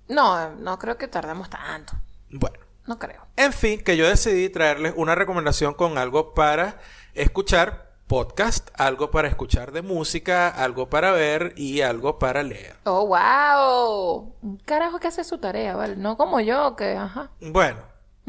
No, no creo que tardemos tanto. Bueno, No creo. en fin, que yo decidí traerles una recomendación con algo para escuchar podcast, algo para escuchar de música, algo para ver y algo para leer. Oh, wow. Un carajo que hace su tarea, ¿vale? No como yo, que, ajá. Bueno,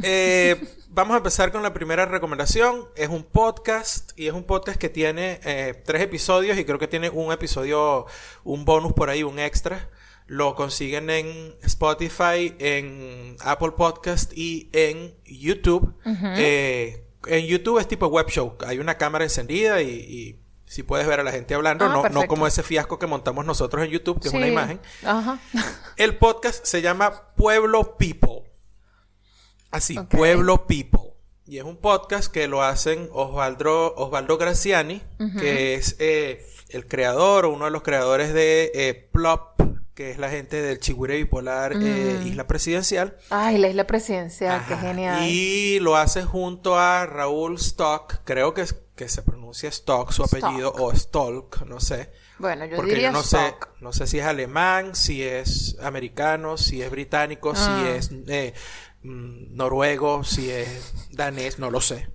eh, vamos a empezar con la primera recomendación. Es un podcast y es un podcast que tiene eh, tres episodios y creo que tiene un episodio, un bonus por ahí, un extra. Lo consiguen en Spotify, en Apple Podcast y en YouTube. Eh, en YouTube es tipo web show. Hay una cámara encendida y, y si puedes ver a la gente hablando, Ah, no, no como ese fiasco que montamos nosotros en YouTube, que es una imagen. Ajá. El podcast se llama Pueblo People. Así. Pueblo People. Y es un podcast que lo hacen Osvaldo, Osvaldo Graciani, que es eh, el creador o uno de los creadores de eh, Plop, que es la gente del Chigüire Bipolar eh, Isla Presidencial. Ay, la isla presidencial, qué genial. Y lo hace junto a Raúl Stock, creo que, es- que se pronuncia Stock su Stock. apellido, o Stolk, no sé. Bueno, yo Porque diría yo no stock. sé, no sé si es alemán, si es americano, si es británico, Ah. si es eh, mm, noruego, si es danés, no lo sé.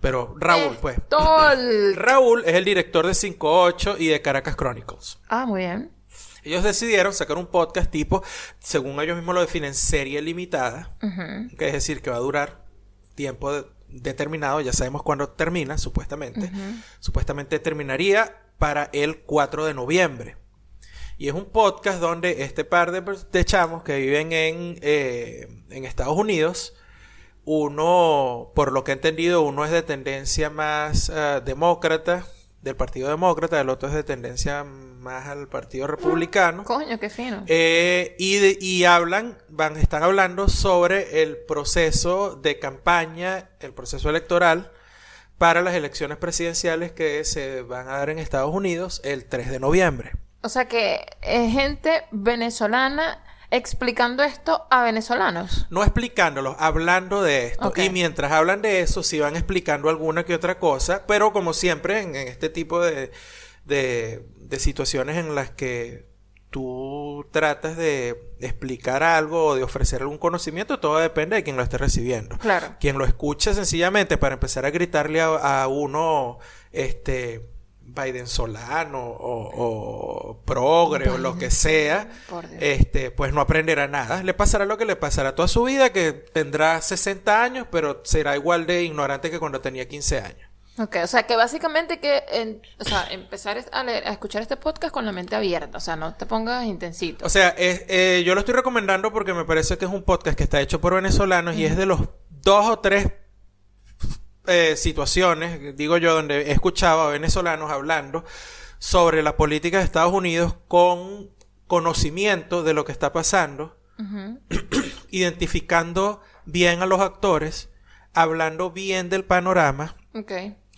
Pero Raúl, pues. Raúl es el director de 58 y de Caracas Chronicles. Ah, muy bien. Ellos decidieron sacar un podcast tipo, según ellos mismos lo definen, serie limitada, que es decir, que va a durar tiempo de- determinado, ya sabemos cuándo termina, supuestamente. Supuestamente terminaría para el 4 de noviembre. Y es un podcast donde este par de, de chamos que viven en, eh, en Estados Unidos, uno, por lo que he entendido, uno es de tendencia más ah, demócrata, del Partido Demócrata, el otro es de tendencia más al Partido Republicano. Coño, qué fino. Eh, y, de- y hablan, van, están hablando sobre el proceso de campaña, el proceso electoral para las elecciones presidenciales que se van a dar en Estados Unidos el 3 de noviembre. O sea que es gente venezolana explicando esto a venezolanos. No explicándolo, hablando de esto. Y mientras hablan de eso, sí van explicando alguna que otra cosa, pero como siempre en, en este tipo de, de, de situaciones en las que tú tratas de explicar algo o de ofrecer algún conocimiento, todo depende de quien lo esté recibiendo. Claro. Quien lo escucha sencillamente para empezar a gritarle a, a uno, este, Biden Solano o, o Progre o lo que sea, este, pues no aprenderá nada. Le pasará lo que le pasará toda su vida, que tendrá 60 años, pero será igual de ignorante que cuando tenía 15 años. Ok, o sea que básicamente que en- o sea, empezar a, leer- a escuchar este podcast con la mente abierta, o sea, no te pongas intensito. O sea, es- eh, yo lo estoy recomendando porque me parece que es un podcast que está hecho por venezolanos y es de los dos o tres eh, situaciones, digo yo, donde he escuchado a venezolanos hablando sobre la política de Estados Unidos con conocimiento de lo que está pasando, identificando bien a los actores, hablando bien del panorama, Ok.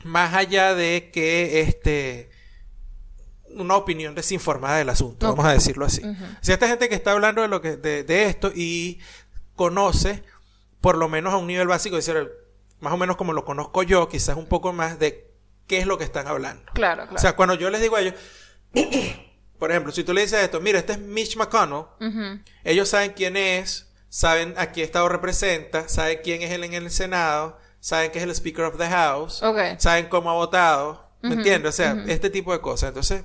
Más allá de que este una opinión desinformada del asunto, vamos a decirlo así. Sea, esta gente que está hablando de lo que de, de esto y conoce por lo menos a un nivel básico, es decir, más o menos como lo conozco yo, quizás un poco más de qué es lo que están hablando. Claro, claro. O sea, cuando yo les digo a ellos, por ejemplo, si tú le dices esto, mira, este es Mitch McConnell, ellos saben quién es, saben a qué estado representa, saben quién es él en el Senado, saben que es el Speaker of the House, Ok. saben cómo ha votado, ¿me entiendes? O sea, este tipo de cosas. Entonces,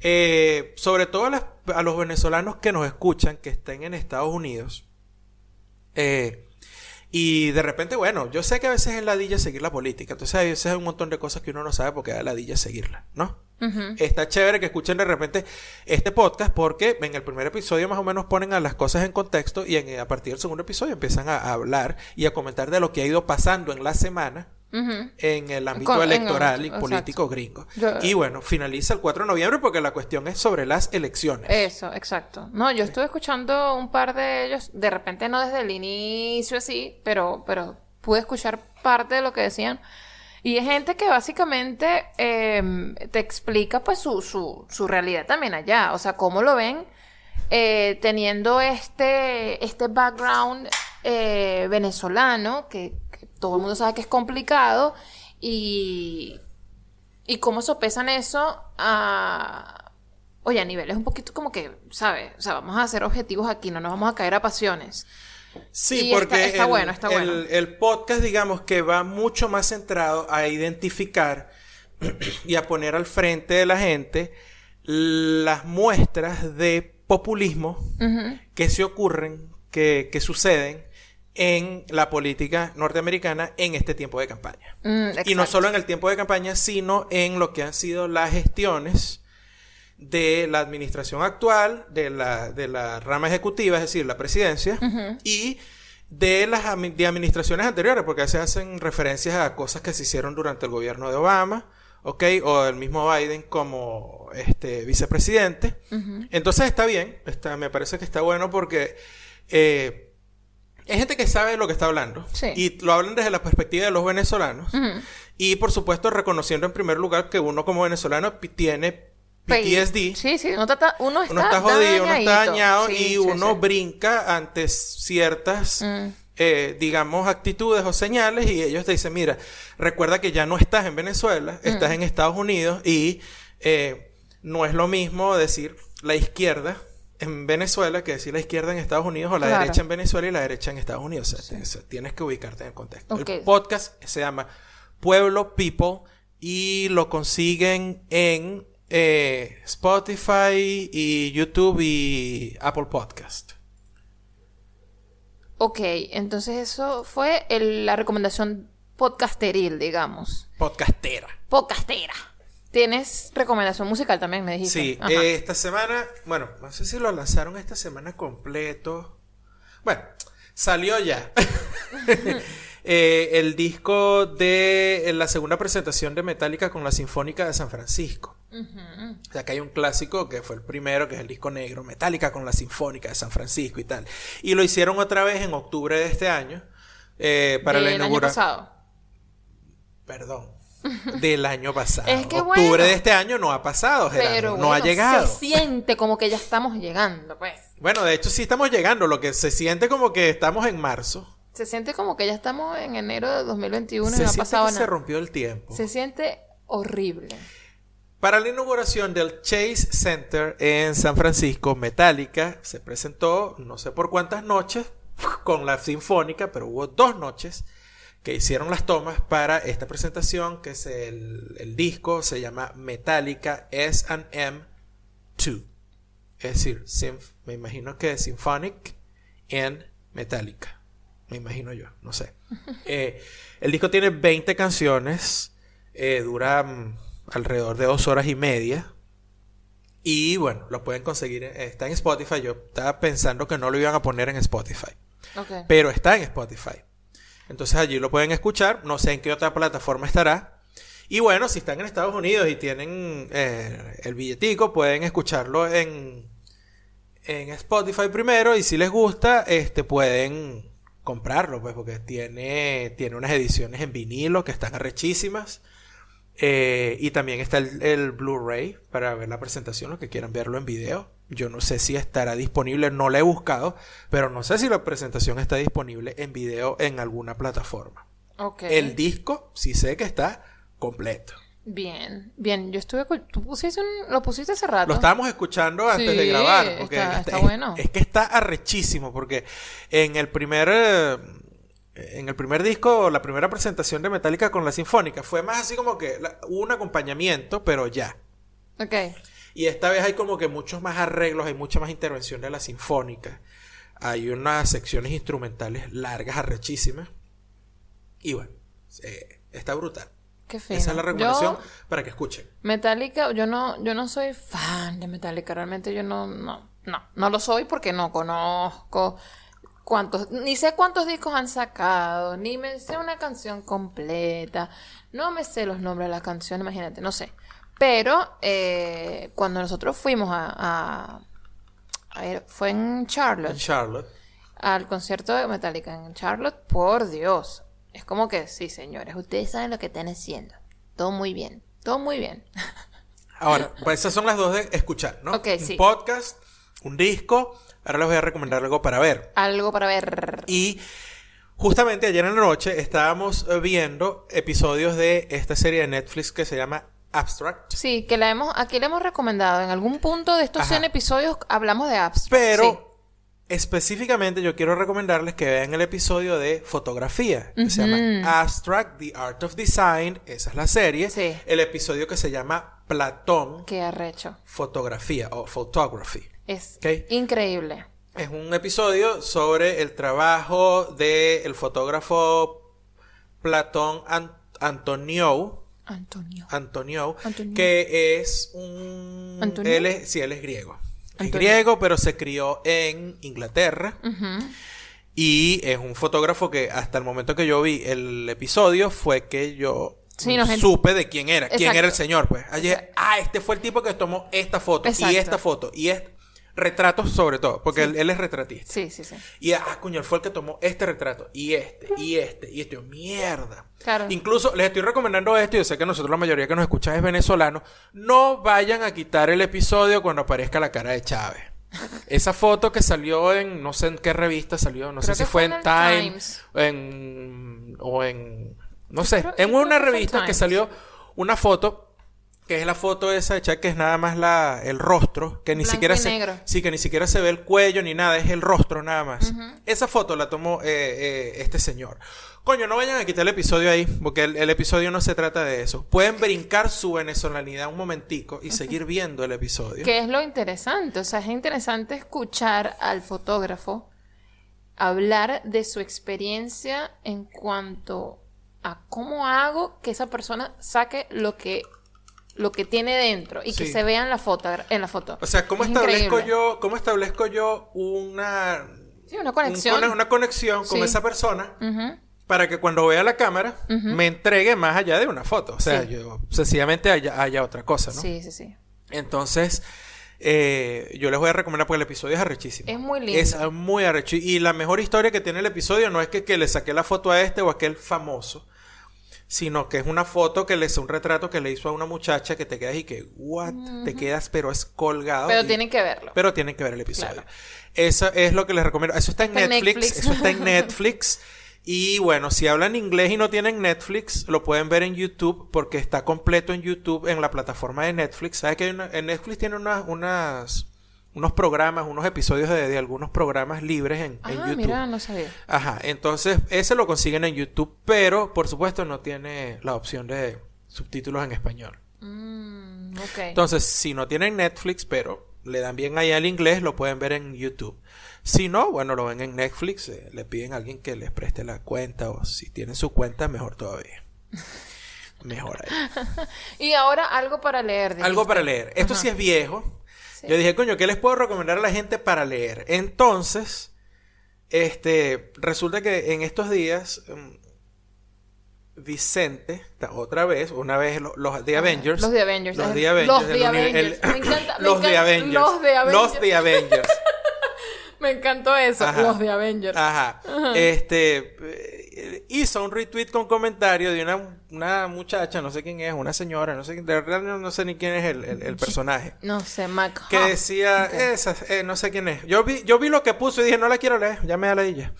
eh, sobre todo a, las- a los venezolanos que nos escuchan, que estén en Estados Unidos, eh, y de repente, bueno, yo sé que a veces es ladilla seguir la política, entonces a veces hay un montón de cosas que uno no sabe porque da ladilla seguirla, ¿no? Ujú. Está chévere que escuchen de repente este podcast porque en el primer episodio más o menos ponen a las cosas en contexto y en- a partir del segundo episodio empiezan a, a hablar y a comentar de lo que ha ido pasando en la semana en el ámbito Con- electoral y político gringo. Yo- Y bueno, finaliza el 4 de noviembre porque la cuestión es sobre las elecciones. Eso, exacto. No, yo estuve escuchando un par de ellos, de repente no desde el inicio así, pero, pero pude escuchar parte de lo que decían. Y es gente que básicamente eh, te explica pues su, su, su realidad también allá. O sea, cómo lo ven eh, teniendo este, este background eh, venezolano, que, que todo el mundo sabe que es complicado, y, y cómo sopesan eso a, oye, a niveles un poquito como que, ¿sabes? O sea, vamos a ser objetivos aquí, no nos vamos a caer a pasiones. Sí, Y porque está- está el, bueno, está bueno. el podcast, digamos que va mucho más centrado a identificar y a poner al frente de la gente las muestras de populismo que se ocurren, que, que suceden en la política norteamericana en este tiempo de campaña. Mm, Y no solo en el tiempo de campaña, sino en lo que han sido las gestiones de la administración actual, de la, de la rama ejecutiva, es decir, la presidencia, y de las de administraciones anteriores, porque se hacen referencias a cosas que se hicieron durante el gobierno de Obama, ¿ok? O el mismo Biden como este vicepresidente. Entonces está bien, está, me parece que está bueno porque eh, hay gente que sabe lo que está hablando Sí. y lo hablan desde la perspectiva de los venezolanos y por supuesto reconociendo en primer lugar que uno como venezolano tiene PTSD, Sí, sí, uno está, uno está, uno está jodido, uno está dañado Sí, y sí, uno sí. brinca ante ciertas Mm. eh, digamos, actitudes o señales y ellos te dicen, mira, recuerda que ya no estás en Venezuela, estás en Estados Unidos y eh, no es lo mismo decir la izquierda en Venezuela que decir la izquierda en Estados Unidos o la Claro. derecha en Venezuela y la derecha en Estados Unidos. O sea, te- o sea, tienes que ubicarte en el contexto. El podcast se llama Pueblo People y lo consiguen en eh, Spotify y YouTube y Apple Podcast. Ok, entonces eso fue el- la recomendación podcasteril, digamos. Podcastera. Podcastera. Tienes recomendación musical también, me dijiste. Sí, Ajá. eh, esta semana, bueno, no sé si lo lanzaron esta semana completo. Bueno, salió ya. eh, el disco de la segunda presentación de Metallica con la Sinfónica de San Francisco. O sea, que hay un clásico que fue el primero, que es el disco negro, Metallica con la Sinfónica de San Francisco y tal. Y lo hicieron otra vez en octubre de este año. eh, para la Del año inauguración. pasado. Perdón. Del año pasado. Es que octubre bueno. de este año no ha pasado, Gerardo. Pero no ha llegado. Se siente como que ya estamos llegando, pues. Bueno, de hecho sí estamos llegando. Lo que se siente como que estamos en marzo. Se siente como que ya estamos en enero de 2021 se y no ha pasado que se nada. rompió el tiempo. Se siente horrible. Para la inauguración del Chase Center en San Francisco, Metallica se presentó no sé por cuántas noches con la Sinfónica, pero hubo dos noches que hicieron las tomas para esta presentación, que es el, el disco, se llama Metallica S&M 2. Es decir, symf- me imagino que Symphonic en Metallica. Me imagino yo, no sé. Eh, el disco tiene 20 canciones, eh, dura mm, alrededor de dos horas y media. Y bueno, lo pueden conseguir, está en Spotify. Yo estaba pensando que no lo iban a poner en Spotify, pero está en Spotify. Entonces allí lo pueden escuchar. No sé en qué otra plataforma estará. Y bueno, si están en Estados Unidos y tienen eh, el billetico, pueden escucharlo en, en Spotify primero. Y si les gusta, este pueden comprarlo, pues, porque tiene, tiene unas ediciones en vinilo que están arrechísimas. Eh, y también está el, el Blu-ray para ver la presentación, los que quieran verlo en video. Yo no sé si estará disponible, no la he buscado, pero no sé si la presentación está disponible en video en alguna plataforma. El disco sí sé que está completo. Bien, bien. Yo estuve. Tú pusiste un- lo pusiste hace rato. Lo estábamos escuchando antes Sí, de grabar. Porque está- está es, bueno. es que está arrechísimo. Porque en el primer. En el primer disco, la primera presentación de Metallica con la Sinfónica fue más así como que la- un acompañamiento, pero ya. Ok. Y esta vez hay como que muchos más arreglos, hay mucha más intervención de la Sinfónica. Hay unas secciones instrumentales largas, arrechísimas. Y bueno, eh, está brutal. Qué fino. Esa es la recomendación Yo, para que escuchen. Metallica, yo no, yo no soy fan de Metallica. Realmente yo no, no, no, no lo soy porque no conozco cuántos, ni sé cuántos discos han sacado, ni me sé una canción completa, no me sé los nombres de las canciones, imagínate, no sé. Pero eh, cuando nosotros fuimos a, a- a ir- fue en En Charlotte, Charlotte. al concierto de Metallica en Charlotte, por Dios. Es como que, sí, señores, ustedes saben lo que están haciendo. Todo muy bien, todo muy bien. Ahora, pues esas son las dos de escuchar, ¿no? Ok, un sí. podcast, un disco. Ahora les voy a recomendar algo para ver. Algo para ver. Y justamente ayer en la noche estábamos viendo episodios de esta serie de Netflix que se llama Abstract. Sí, que la hemos, aquí le hemos recomendado. En algún punto de estos Ajá. 100 episodios hablamos de apps. Pero específicamente yo quiero recomendarles que vean el episodio de fotografía, que se llama Abstract, The Art of Design, esa es la serie. Sí. El episodio que se llama Platón, Qué arrecho. Fotografía o Photography. Es increíble. Es un episodio sobre el trabajo del fotógrafo Platón An- Antonio. Antonio. Antonio, Antonio. que es un... ¿Antonio? Él es, sí, él es griego. Es Antonio. griego, pero se crió en Inglaterra. Y es un fotógrafo que hasta el momento que yo vi el episodio fue que yo Sí, supe de quién era, quién era el señor. Pues ayer, ah, este fue el tipo que tomó esta foto y esta foto y es retratos sobre todo, porque él, él es retratista. Sí, sí, sí. Y ah, coño, él fue el que tomó este retrato y este y este y este. Mierda. Claro. Incluso les estoy recomendando esto y yo sé que nosotros la mayoría que nos escucha es venezolano. No vayan a quitar el episodio cuando aparezca la cara de Chávez. Esa foto que salió en, no sé en qué revista salió, no Creo sé si fue en Time, Times. en, o en, no sé, creo- en una revista que salió una foto que es la foto esa hecha que es nada más la, el rostro, que ni Blanco siquiera se, negro. sí, que ni siquiera se ve el cuello ni nada, es el rostro nada más. Esa foto la tomó eh, eh, este señor. Coño, no vayan a quitar el episodio ahí, porque el, el episodio no se trata de eso. Pueden brincar su venezolanidad un momentico y seguir viendo el episodio. Que es lo interesante. O sea, es interesante escuchar al fotógrafo hablar de su experiencia en cuanto a cómo hago que esa persona saque lo que lo que tiene dentro y que se vea en la foto en la foto. O sea, ¿cómo Es establezco increíble. yo, cómo establezco yo una, Sí, una conexión. un- una, una conexión con Sí. esa persona para que cuando vea la cámara me entregue más allá de una foto. O sea, yo sencillamente haya, haya otra cosa, ¿no? Sí, sí, sí. Entonces, eh, yo les voy a recomendar porque el episodio es arrechísimo. Es muy lindo. Es muy arrecho. Y la mejor historia que tiene el episodio no es que, que le saqué la foto a este o a aquel famoso, sino que es una foto que le hizo un retrato que le hizo a una muchacha que te quedas y que, what, te quedas, pero es colgado. Pero y- tienen que verlo. pero tienen que ver el episodio. Claro. Eso es lo que les recomiendo. Eso está en Está Netflix. Netflix. Eso está en Netflix. Y bueno, si hablan inglés y no tienen Netflix, lo pueden ver en YouTube porque está completo en YouTube en la plataforma de Netflix. ¿Sabes que hay una- en Netflix tiene unas, unas, unos programas, unos episodios de, de algunos programas libres en, en ah, YouTube? mira, no sabía. Ajá, entonces ese lo consiguen en YouTube, pero por supuesto no tiene la opción de subtítulos en español. Mm, ok. Entonces, si no tienen Netflix, pero le dan bien ahí al inglés, lo pueden ver en YouTube. Si no, bueno, lo ven en Netflix, eh, le piden a alguien que les preste la cuenta o si tienen su cuenta, mejor todavía. Mejor ahí. y ahora algo para leer. Algo dijiste. para leer. Esto sí es viejo. Sí. Yo dije, coño, ¿qué les puedo recomendar a la gente para leer? Entonces, este, resulta que en estos días, mm, Vicente, otra vez, una vez lo- los The Avengers. Los The Avengers. Los The Avengers. Los The Avengers. Me encanta. los The Avengers. Los The Avengers. Los The Avengers. Me encantó eso. Ajá. Los The Avengers. Ajá. Este hizo un retweet con comentario de una, una muchacha, no sé quién es, una señora, no sé, de verdad no, no sé ni quién es el, el- el personaje. No sé, Mac. Que decía, esa, eh, no sé quién es. Yo vi, yo vi lo que puso y dije, no la quiero leer, ya me da la ella.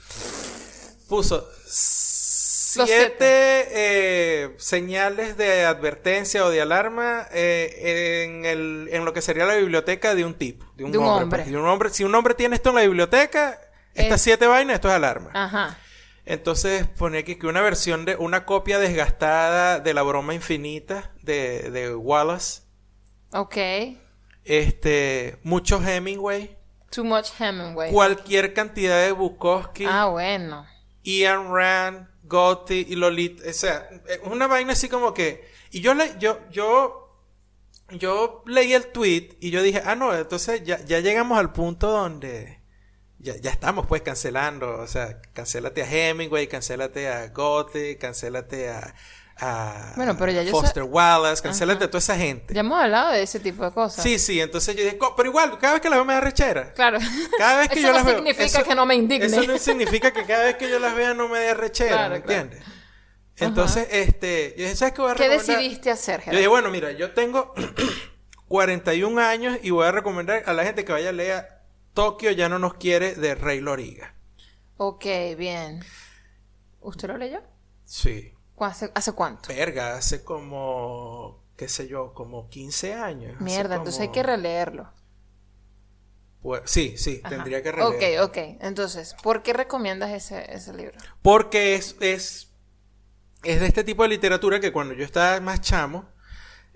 Puso siete eh, señales de advertencia o de alarma eh, en, el, en lo que sería la biblioteca de un tipo, de un, De un hombre. hombre. pues. De un hombre. Si un hombre tiene esto en la biblioteca, estas Es- siete vainas, esto es alarma. Ajá. Entonces pone aquí que una versión de una copia desgastada de la broma infinita de, de Wallace. Ok. Este, mucho Hemingway. Too much Hemingway. Cualquier cantidad de Bukowski, Ah, bueno. Ian Rand, Gotti y Lolita. O sea, una vaina así como que. Y yo le, yo, yo, yo leí el tweet y yo dije, ah, no, entonces ya, ya llegamos al punto donde ya, ya estamos pues cancelando. O sea, cancélate a Hemingway, cancélate a Gotti, cancélate a, a Bueno, pero ya yo Foster sé- Wallace, cancélate a toda esa gente. Ya hemos hablado de ese tipo de cosas. Sí, sí, entonces yo dije, "Co- pero igual, cada vez que las veo me da rechera. Claro. Cada vez que Eso yo no las veo. significa que no me indigne. Eso no significa que cada vez que yo las vea no me dé rechera, Claro, ¿me claro. entiendes? Entonces, este, yo dije, ¿sabes qué voy a ¿Qué decidiste hacer, Yo dije, bueno, mira, yo tengo 41 años y voy a recomendar a la gente que vaya a leer Tokio ya no nos quiere de Rey Loriga. Ok, bien. ¿Usted lo leyó? Sí. ¿Cu- ¿Hace, hace cuánto? Verga, hace como, qué sé yo, como 15 años. Mierda, entonces hay que releerlo. Pues, sí, sí, Ajá. tendría que releer. Ok, ok. Entonces, ¿por qué recomiendas ese, ese libro? Porque es, es, es de este tipo de literatura que cuando yo estaba más chamo,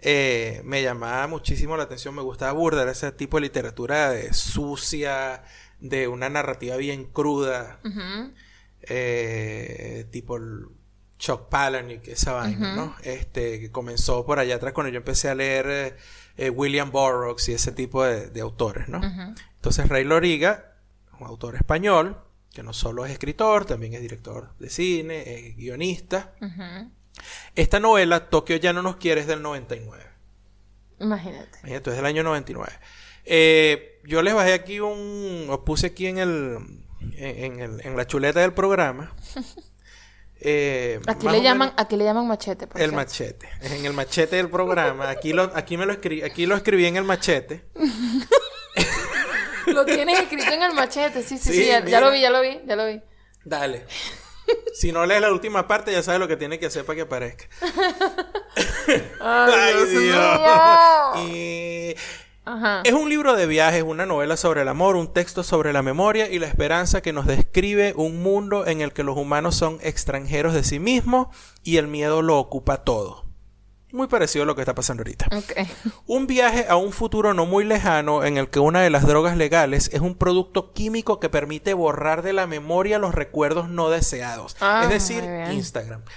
eh, me llamaba muchísimo la atención, me gustaba burda, ese tipo de literatura de sucia, de una narrativa bien cruda, eh, tipo el Chuck Palahniuk, esa vaina, ¿no? Este, que comenzó por allá atrás cuando yo empecé a leer eh, William Burroughs y ese tipo de, de autores, ¿no? Entonces Rey Loriga, un autor español, que no solo es escritor, también es director de cine, es guionista. Ujú. Esta novela, Tokio ya no nos quiere, es del 99. Imagínate. Entonces, del año 99. Eh, yo les bajé aquí un... Os puse aquí en el... En, el- en la chuleta del programa. Eh, Aquí le llaman, menos aquí le llaman machete. por el cierto. machete. En el machete del programa. Aquí lo, aquí me lo escribí, aquí lo escribí en el machete. Lo tienes escrito en el machete, sí, sí, Sí, sí. Ya, ya lo vi, ya lo vi, ya lo vi. Dale. Si no lees la última parte, ya sabes lo que tiene que hacer para que aparezca. Ay, Dios. Y Ajá. es un libro de viajes, una novela sobre el amor, un texto sobre la memoria y la esperanza que nos describe un mundo en el que los humanos son extranjeros de sí mismos y el miedo lo ocupa todo. Muy parecido a lo que está pasando ahorita. Un viaje a un futuro no muy lejano en el que una de las drogas legales es un producto químico que permite borrar de la memoria los recuerdos no deseados. Ah, es decir. Instagram.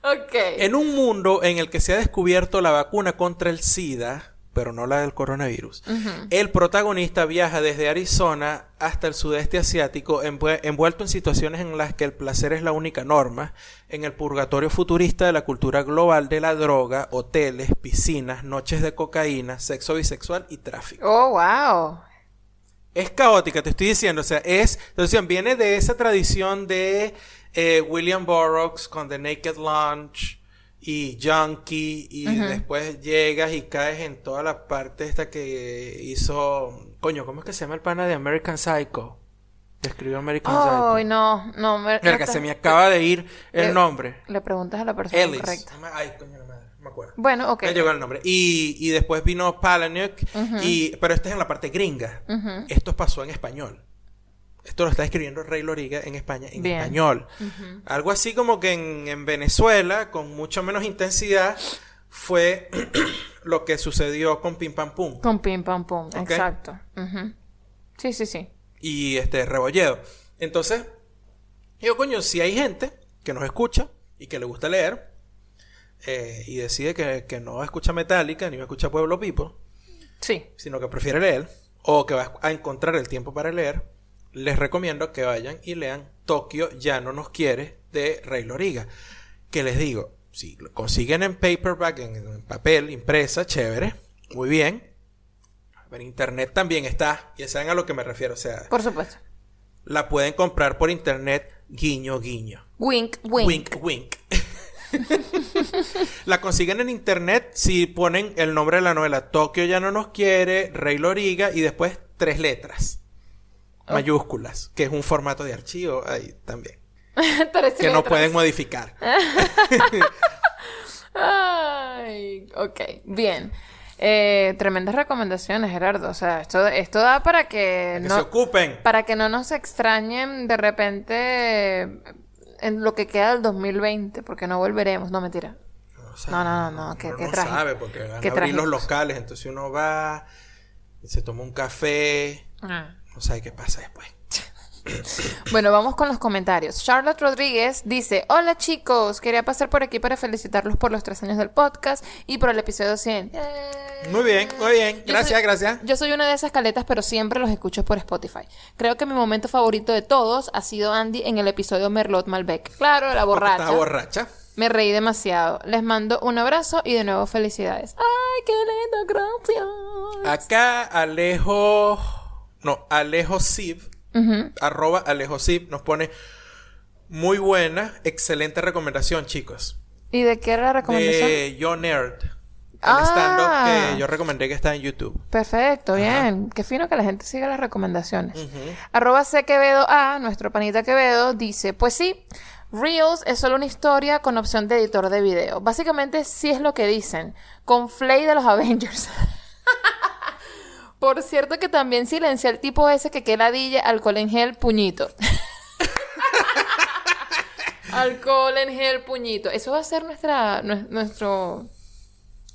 Ok. En un mundo en el que se ha descubierto la vacuna contra el SIDA, pero no la del coronavirus. El protagonista viaja desde Arizona hasta el sudeste asiático envuelto en situaciones en las que el placer es la única norma, en el purgatorio futurista de la cultura global de la droga, hoteles, piscinas, noches de cocaína, sexo bisexual y tráfico. Oh, wow. Es caótica, te estoy diciendo, o sea, es, entonces viene de esa tradición de eh, William Burroughs con The Naked Lunch, y junkie y después llegas y caes en toda la parte esta que hizo coño cómo es que se llama el pana de American Psycho escribió American Psycho. ay no no me, que se me acaba de ir el nombre. le preguntas a la persona Ellis. correcta. Ay coño no me acuerdo. Bueno ok me llegó el nombre. Y, y después vino Palahniuk y pero este es en la parte gringa. Esto pasó en español esto lo está escribiendo Rey Loriga en España, en español. Algo así como que en, Venezuela, con mucho menos intensidad, fue lo que sucedió con Pim Pam Pum. Con Pim Pam Pum, exacto. Sí, sí, sí. Y este Rebolledo. Entonces, digo, coño, si hay gente que nos escucha y que le gusta leer eh, y decide que, que, no escucha Metallica ni va a escuchar Pueblo Pipo, sí. sino que prefiere leer o que va a encontrar el tiempo para leer, les recomiendo que vayan y lean Tokio ya no nos quiere de Rey Loriga. Que les digo, si lo consiguen en paperback, en, papel, impresa, chévere, muy bien. En internet también está, y saben a lo que me refiero, o sea. Por supuesto. La pueden comprar por internet, guiño, guiño. Wink, wink. Wink, wink. la consiguen en internet si ponen el nombre de la novela Tokio ya no nos quiere, Rey Loriga y después tres letras mayúsculas, que es un formato de archivo ahí también. que no pueden modificar. Ay, ok, bien. Eh, tremendas recomendaciones, Gerardo. O sea, esto, esto da para que, no se ocupen. Para que no nos extrañen de repente en lo que queda del 2020, porque no volveremos. No, mentira. No, no, no, no, que, no sabe, porque van a abrir los locales, entonces uno va y se toma un café. Ah. No sabe qué pasa después. Bueno, vamos con los comentarios. Charlotte Rodríguez dice, hola chicos, quería pasar por aquí para felicitarlos por los tres años del podcast y por el episodio 100. Muy bien, muy bien. Gracias, gracias. Yo soy una de esas caletas, pero siempre los escucho por Spotify. Creo que mi momento favorito de todos ha sido Andy en el episodio Merlot Malbec. Claro, la borracha. Está borracha. Me reí demasiado. Les mando un abrazo y de nuevo felicidades. ¡Ay, qué lindo! Gracias. Acá Alejo no, Alejo Sib, arroba Alejo Sib, nos pone muy buena, excelente recomendación, chicos. ¿Y de qué era la recomendación? De Yo Nerd. El ah. stand-up que yo recomendé que está en YouTube. Perfecto, bien. Qué fino que la gente siga las recomendaciones. Arroba C. Quevedo A, nuestro panita Quevedo, dice, pues sí, Reels es solo una historia con opción de editor de video. Básicamente sí es lo que dicen. Con Flay de los Avengers. Por cierto que también silencia el tipo ese que queda ladilla, alcohol en gel, puñito. alcohol en gel, puñito. Eso va a ser nuestra, nuestro,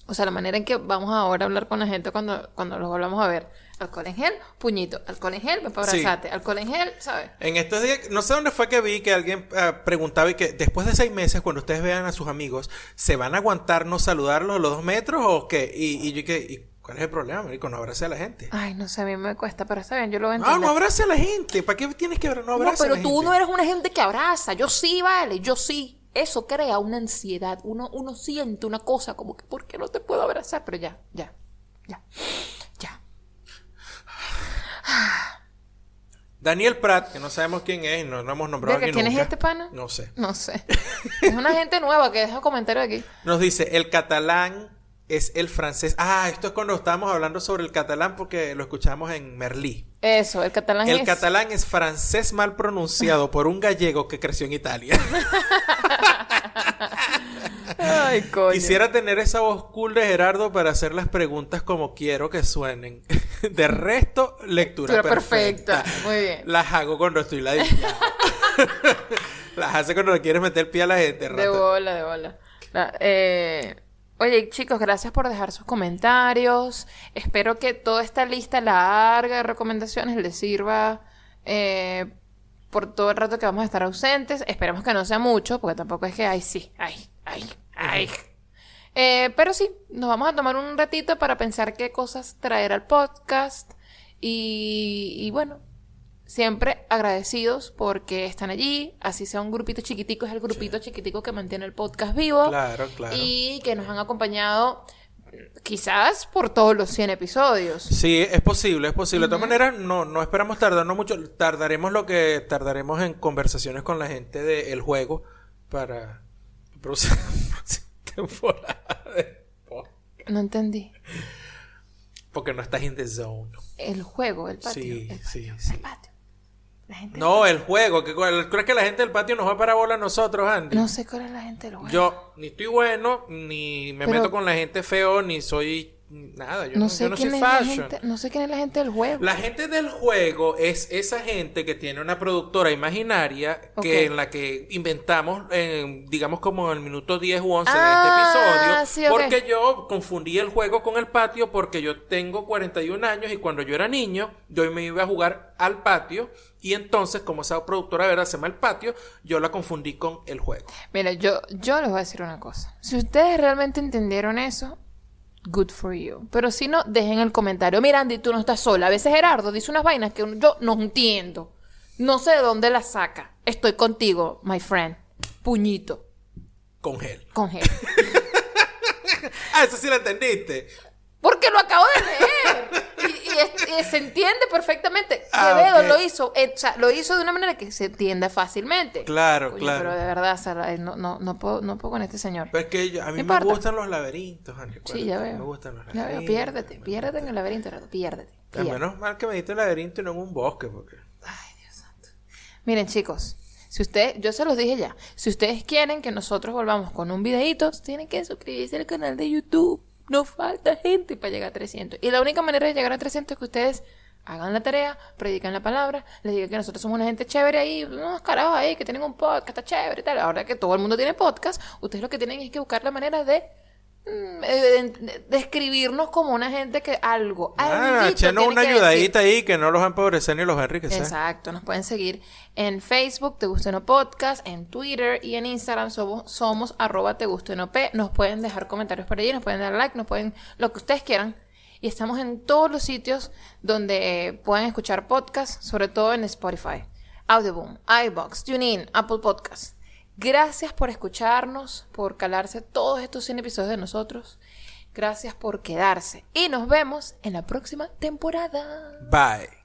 o sea, la manera en que vamos ahora a hablar con la gente cuando, cuando los volvamos a ver. Alcohol en gel, puñito. Alcohol en gel, me para abrazarte. Alcohol en gel, ¿sabes? En estos días, no sé dónde fue que vi que alguien eh, preguntaba y que después de seis meses, cuando ustedes vean a sus amigos, ¿se van a aguantar no saludarlos a los dos metros o qué? Y, y yo que ¿Cuál es el problema, Marico? No abrace a la gente. Ay, no sé, a mí me cuesta, pero está bien, yo lo voy a No, no abrace a la gente. ¿Para qué tienes que no abrazar No, pero tú no eres una gente que abraza. Yo sí, vale, yo sí. Eso crea una ansiedad. Uno, uno siente una cosa como que, ¿por qué no te puedo abrazar? Pero ya, ya, ya, ya. Daniel Pratt, que no sabemos quién es, no, no hemos nombrado aquí ¿Quién es este pana? No sé. No sé. es una gente nueva que deja comentarios aquí. Nos dice, el catalán es el francés. Ah, esto es cuando estábamos hablando sobre el catalán porque lo escuchamos en Merlí. Eso, el catalán el catalán es francés mal pronunciado por un gallego que creció en Italia. Ay, coño. Quisiera tener esa voz cool de Gerardo para hacer las preguntas como quiero que suenen. De resto, lectura perfecta. Muy bien. Las hago cuando estoy ladillado. las hace cuando le quieres meter pie a la gente. De bola, de bola. eh, Oye, chicos, gracias por dejar sus comentarios. Espero que toda esta lista larga de recomendaciones les sirva eh, por todo el rato que vamos a estar ausentes. Esperemos que no sea mucho, porque tampoco es que, ay, sí, ay, ay, ay. Eh, pero sí, nos vamos a tomar un ratito para pensar qué cosas traer al podcast. Y, y bueno, siempre agradecidos porque están allí, así sea un grupito chiquitico, es el grupito chiquitico que mantiene el podcast vivo. Claro, claro. Y que nos han acompañado quizás por todos los 100 episodios. Sí, es posible, es posible. De todas maneras, no, no esperamos tardarnos mucho. Tardaremos lo que tardaremos en conversaciones con la gente del juego para temporada de. No entendí. Porque no estás in the zone. El juego, el patio. Sí, el sí, patio, sí. el patio. La gente No, el juego. ¿Qué- cuál- ¿Crees que la gente del patio nos va para bola a nosotros, Andy? No sé cuál es la gente del juego. Yo ni estoy bueno, ni me Pero- meto con la gente feo, ni soy nada. Yo no, no, yo sé no quién soy es la fashion. gente, no sé quién es la gente del juego. La gente del juego es esa gente que tiene una productora imaginaria que en la que inventamos, en, digamos como en el minuto 10 u 11 Ah, de este ok. episodio, porque yo confundí el juego con el patio porque yo tengo 41 años y cuando yo era niño, yo me iba a jugar al patio y entonces como esa productora verdad se llama el patio, yo la confundí con el juego. Mira, yo, yo les voy a decir una cosa. Si ustedes realmente entendieron eso, good for you. Pero si no, dejen el comentario. Mira, Andy, tú no estás sola. A veces Gerardo dice unas vainas que yo no entiendo. No sé de dónde las saca. Estoy contigo, my friend. Puñito. Con gel. Con G. Ah, eso sí lo entendiste. Porque lo acabo de leer. Y, y es- y se entiende perfectamente. Ah, Quevedo lo hizo. eh, o sea, lo hizo de una manera que se entienda fácilmente. Claro, Coño, claro. Pero de verdad, Sara, eh, no, no, no, puedo, no puedo con este señor. Pero es que a mí me gustan los laberintos, Andy, Sí, ya veo. Me gustan los Ya laberintos. veo, piérdete, piérdete en el laberinto, piérdete. Piérdete. Menos mal que me diste un laberinto y no en un bosque, porque... Miren, chicos, si usted, yo se los dije ya, si ustedes quieren que nosotros volvamos con un videito, tienen que suscribirse al canal de YouTube. Nos falta gente para llegar a 300. Y la única manera de llegar a 300 es que ustedes hagan la tarea, predican la palabra, les digan que nosotros somos una gente chévere ahí, unos carajos ahí que tienen un podcast, está chévere y tal. Ahora que todo el mundo tiene podcast, ustedes lo que tienen es que buscar la manera de de- describirnos como una gente que algo, Ah, echenos una decir. ayudadita ahí que no los va a empobrecer ni los va a enriquecer. Exacto, nos pueden seguir en Facebook, Te Guste No Podcast, en Twitter y en Instagram somos, somos arroba Te Guste No P. Nos pueden dejar comentarios por allí, nos pueden dar like, nos pueden, lo que ustedes quieran. Y estamos en todos los sitios donde eh, pueden escuchar podcasts, sobre todo en Spotify, Audioboom, iBox, TuneIn, Apple Podcasts. Gracias por escucharnos, por calarse todos estos 100 episodios de nosotros. Gracias por quedarse. Y nos vemos en la próxima temporada. Bye.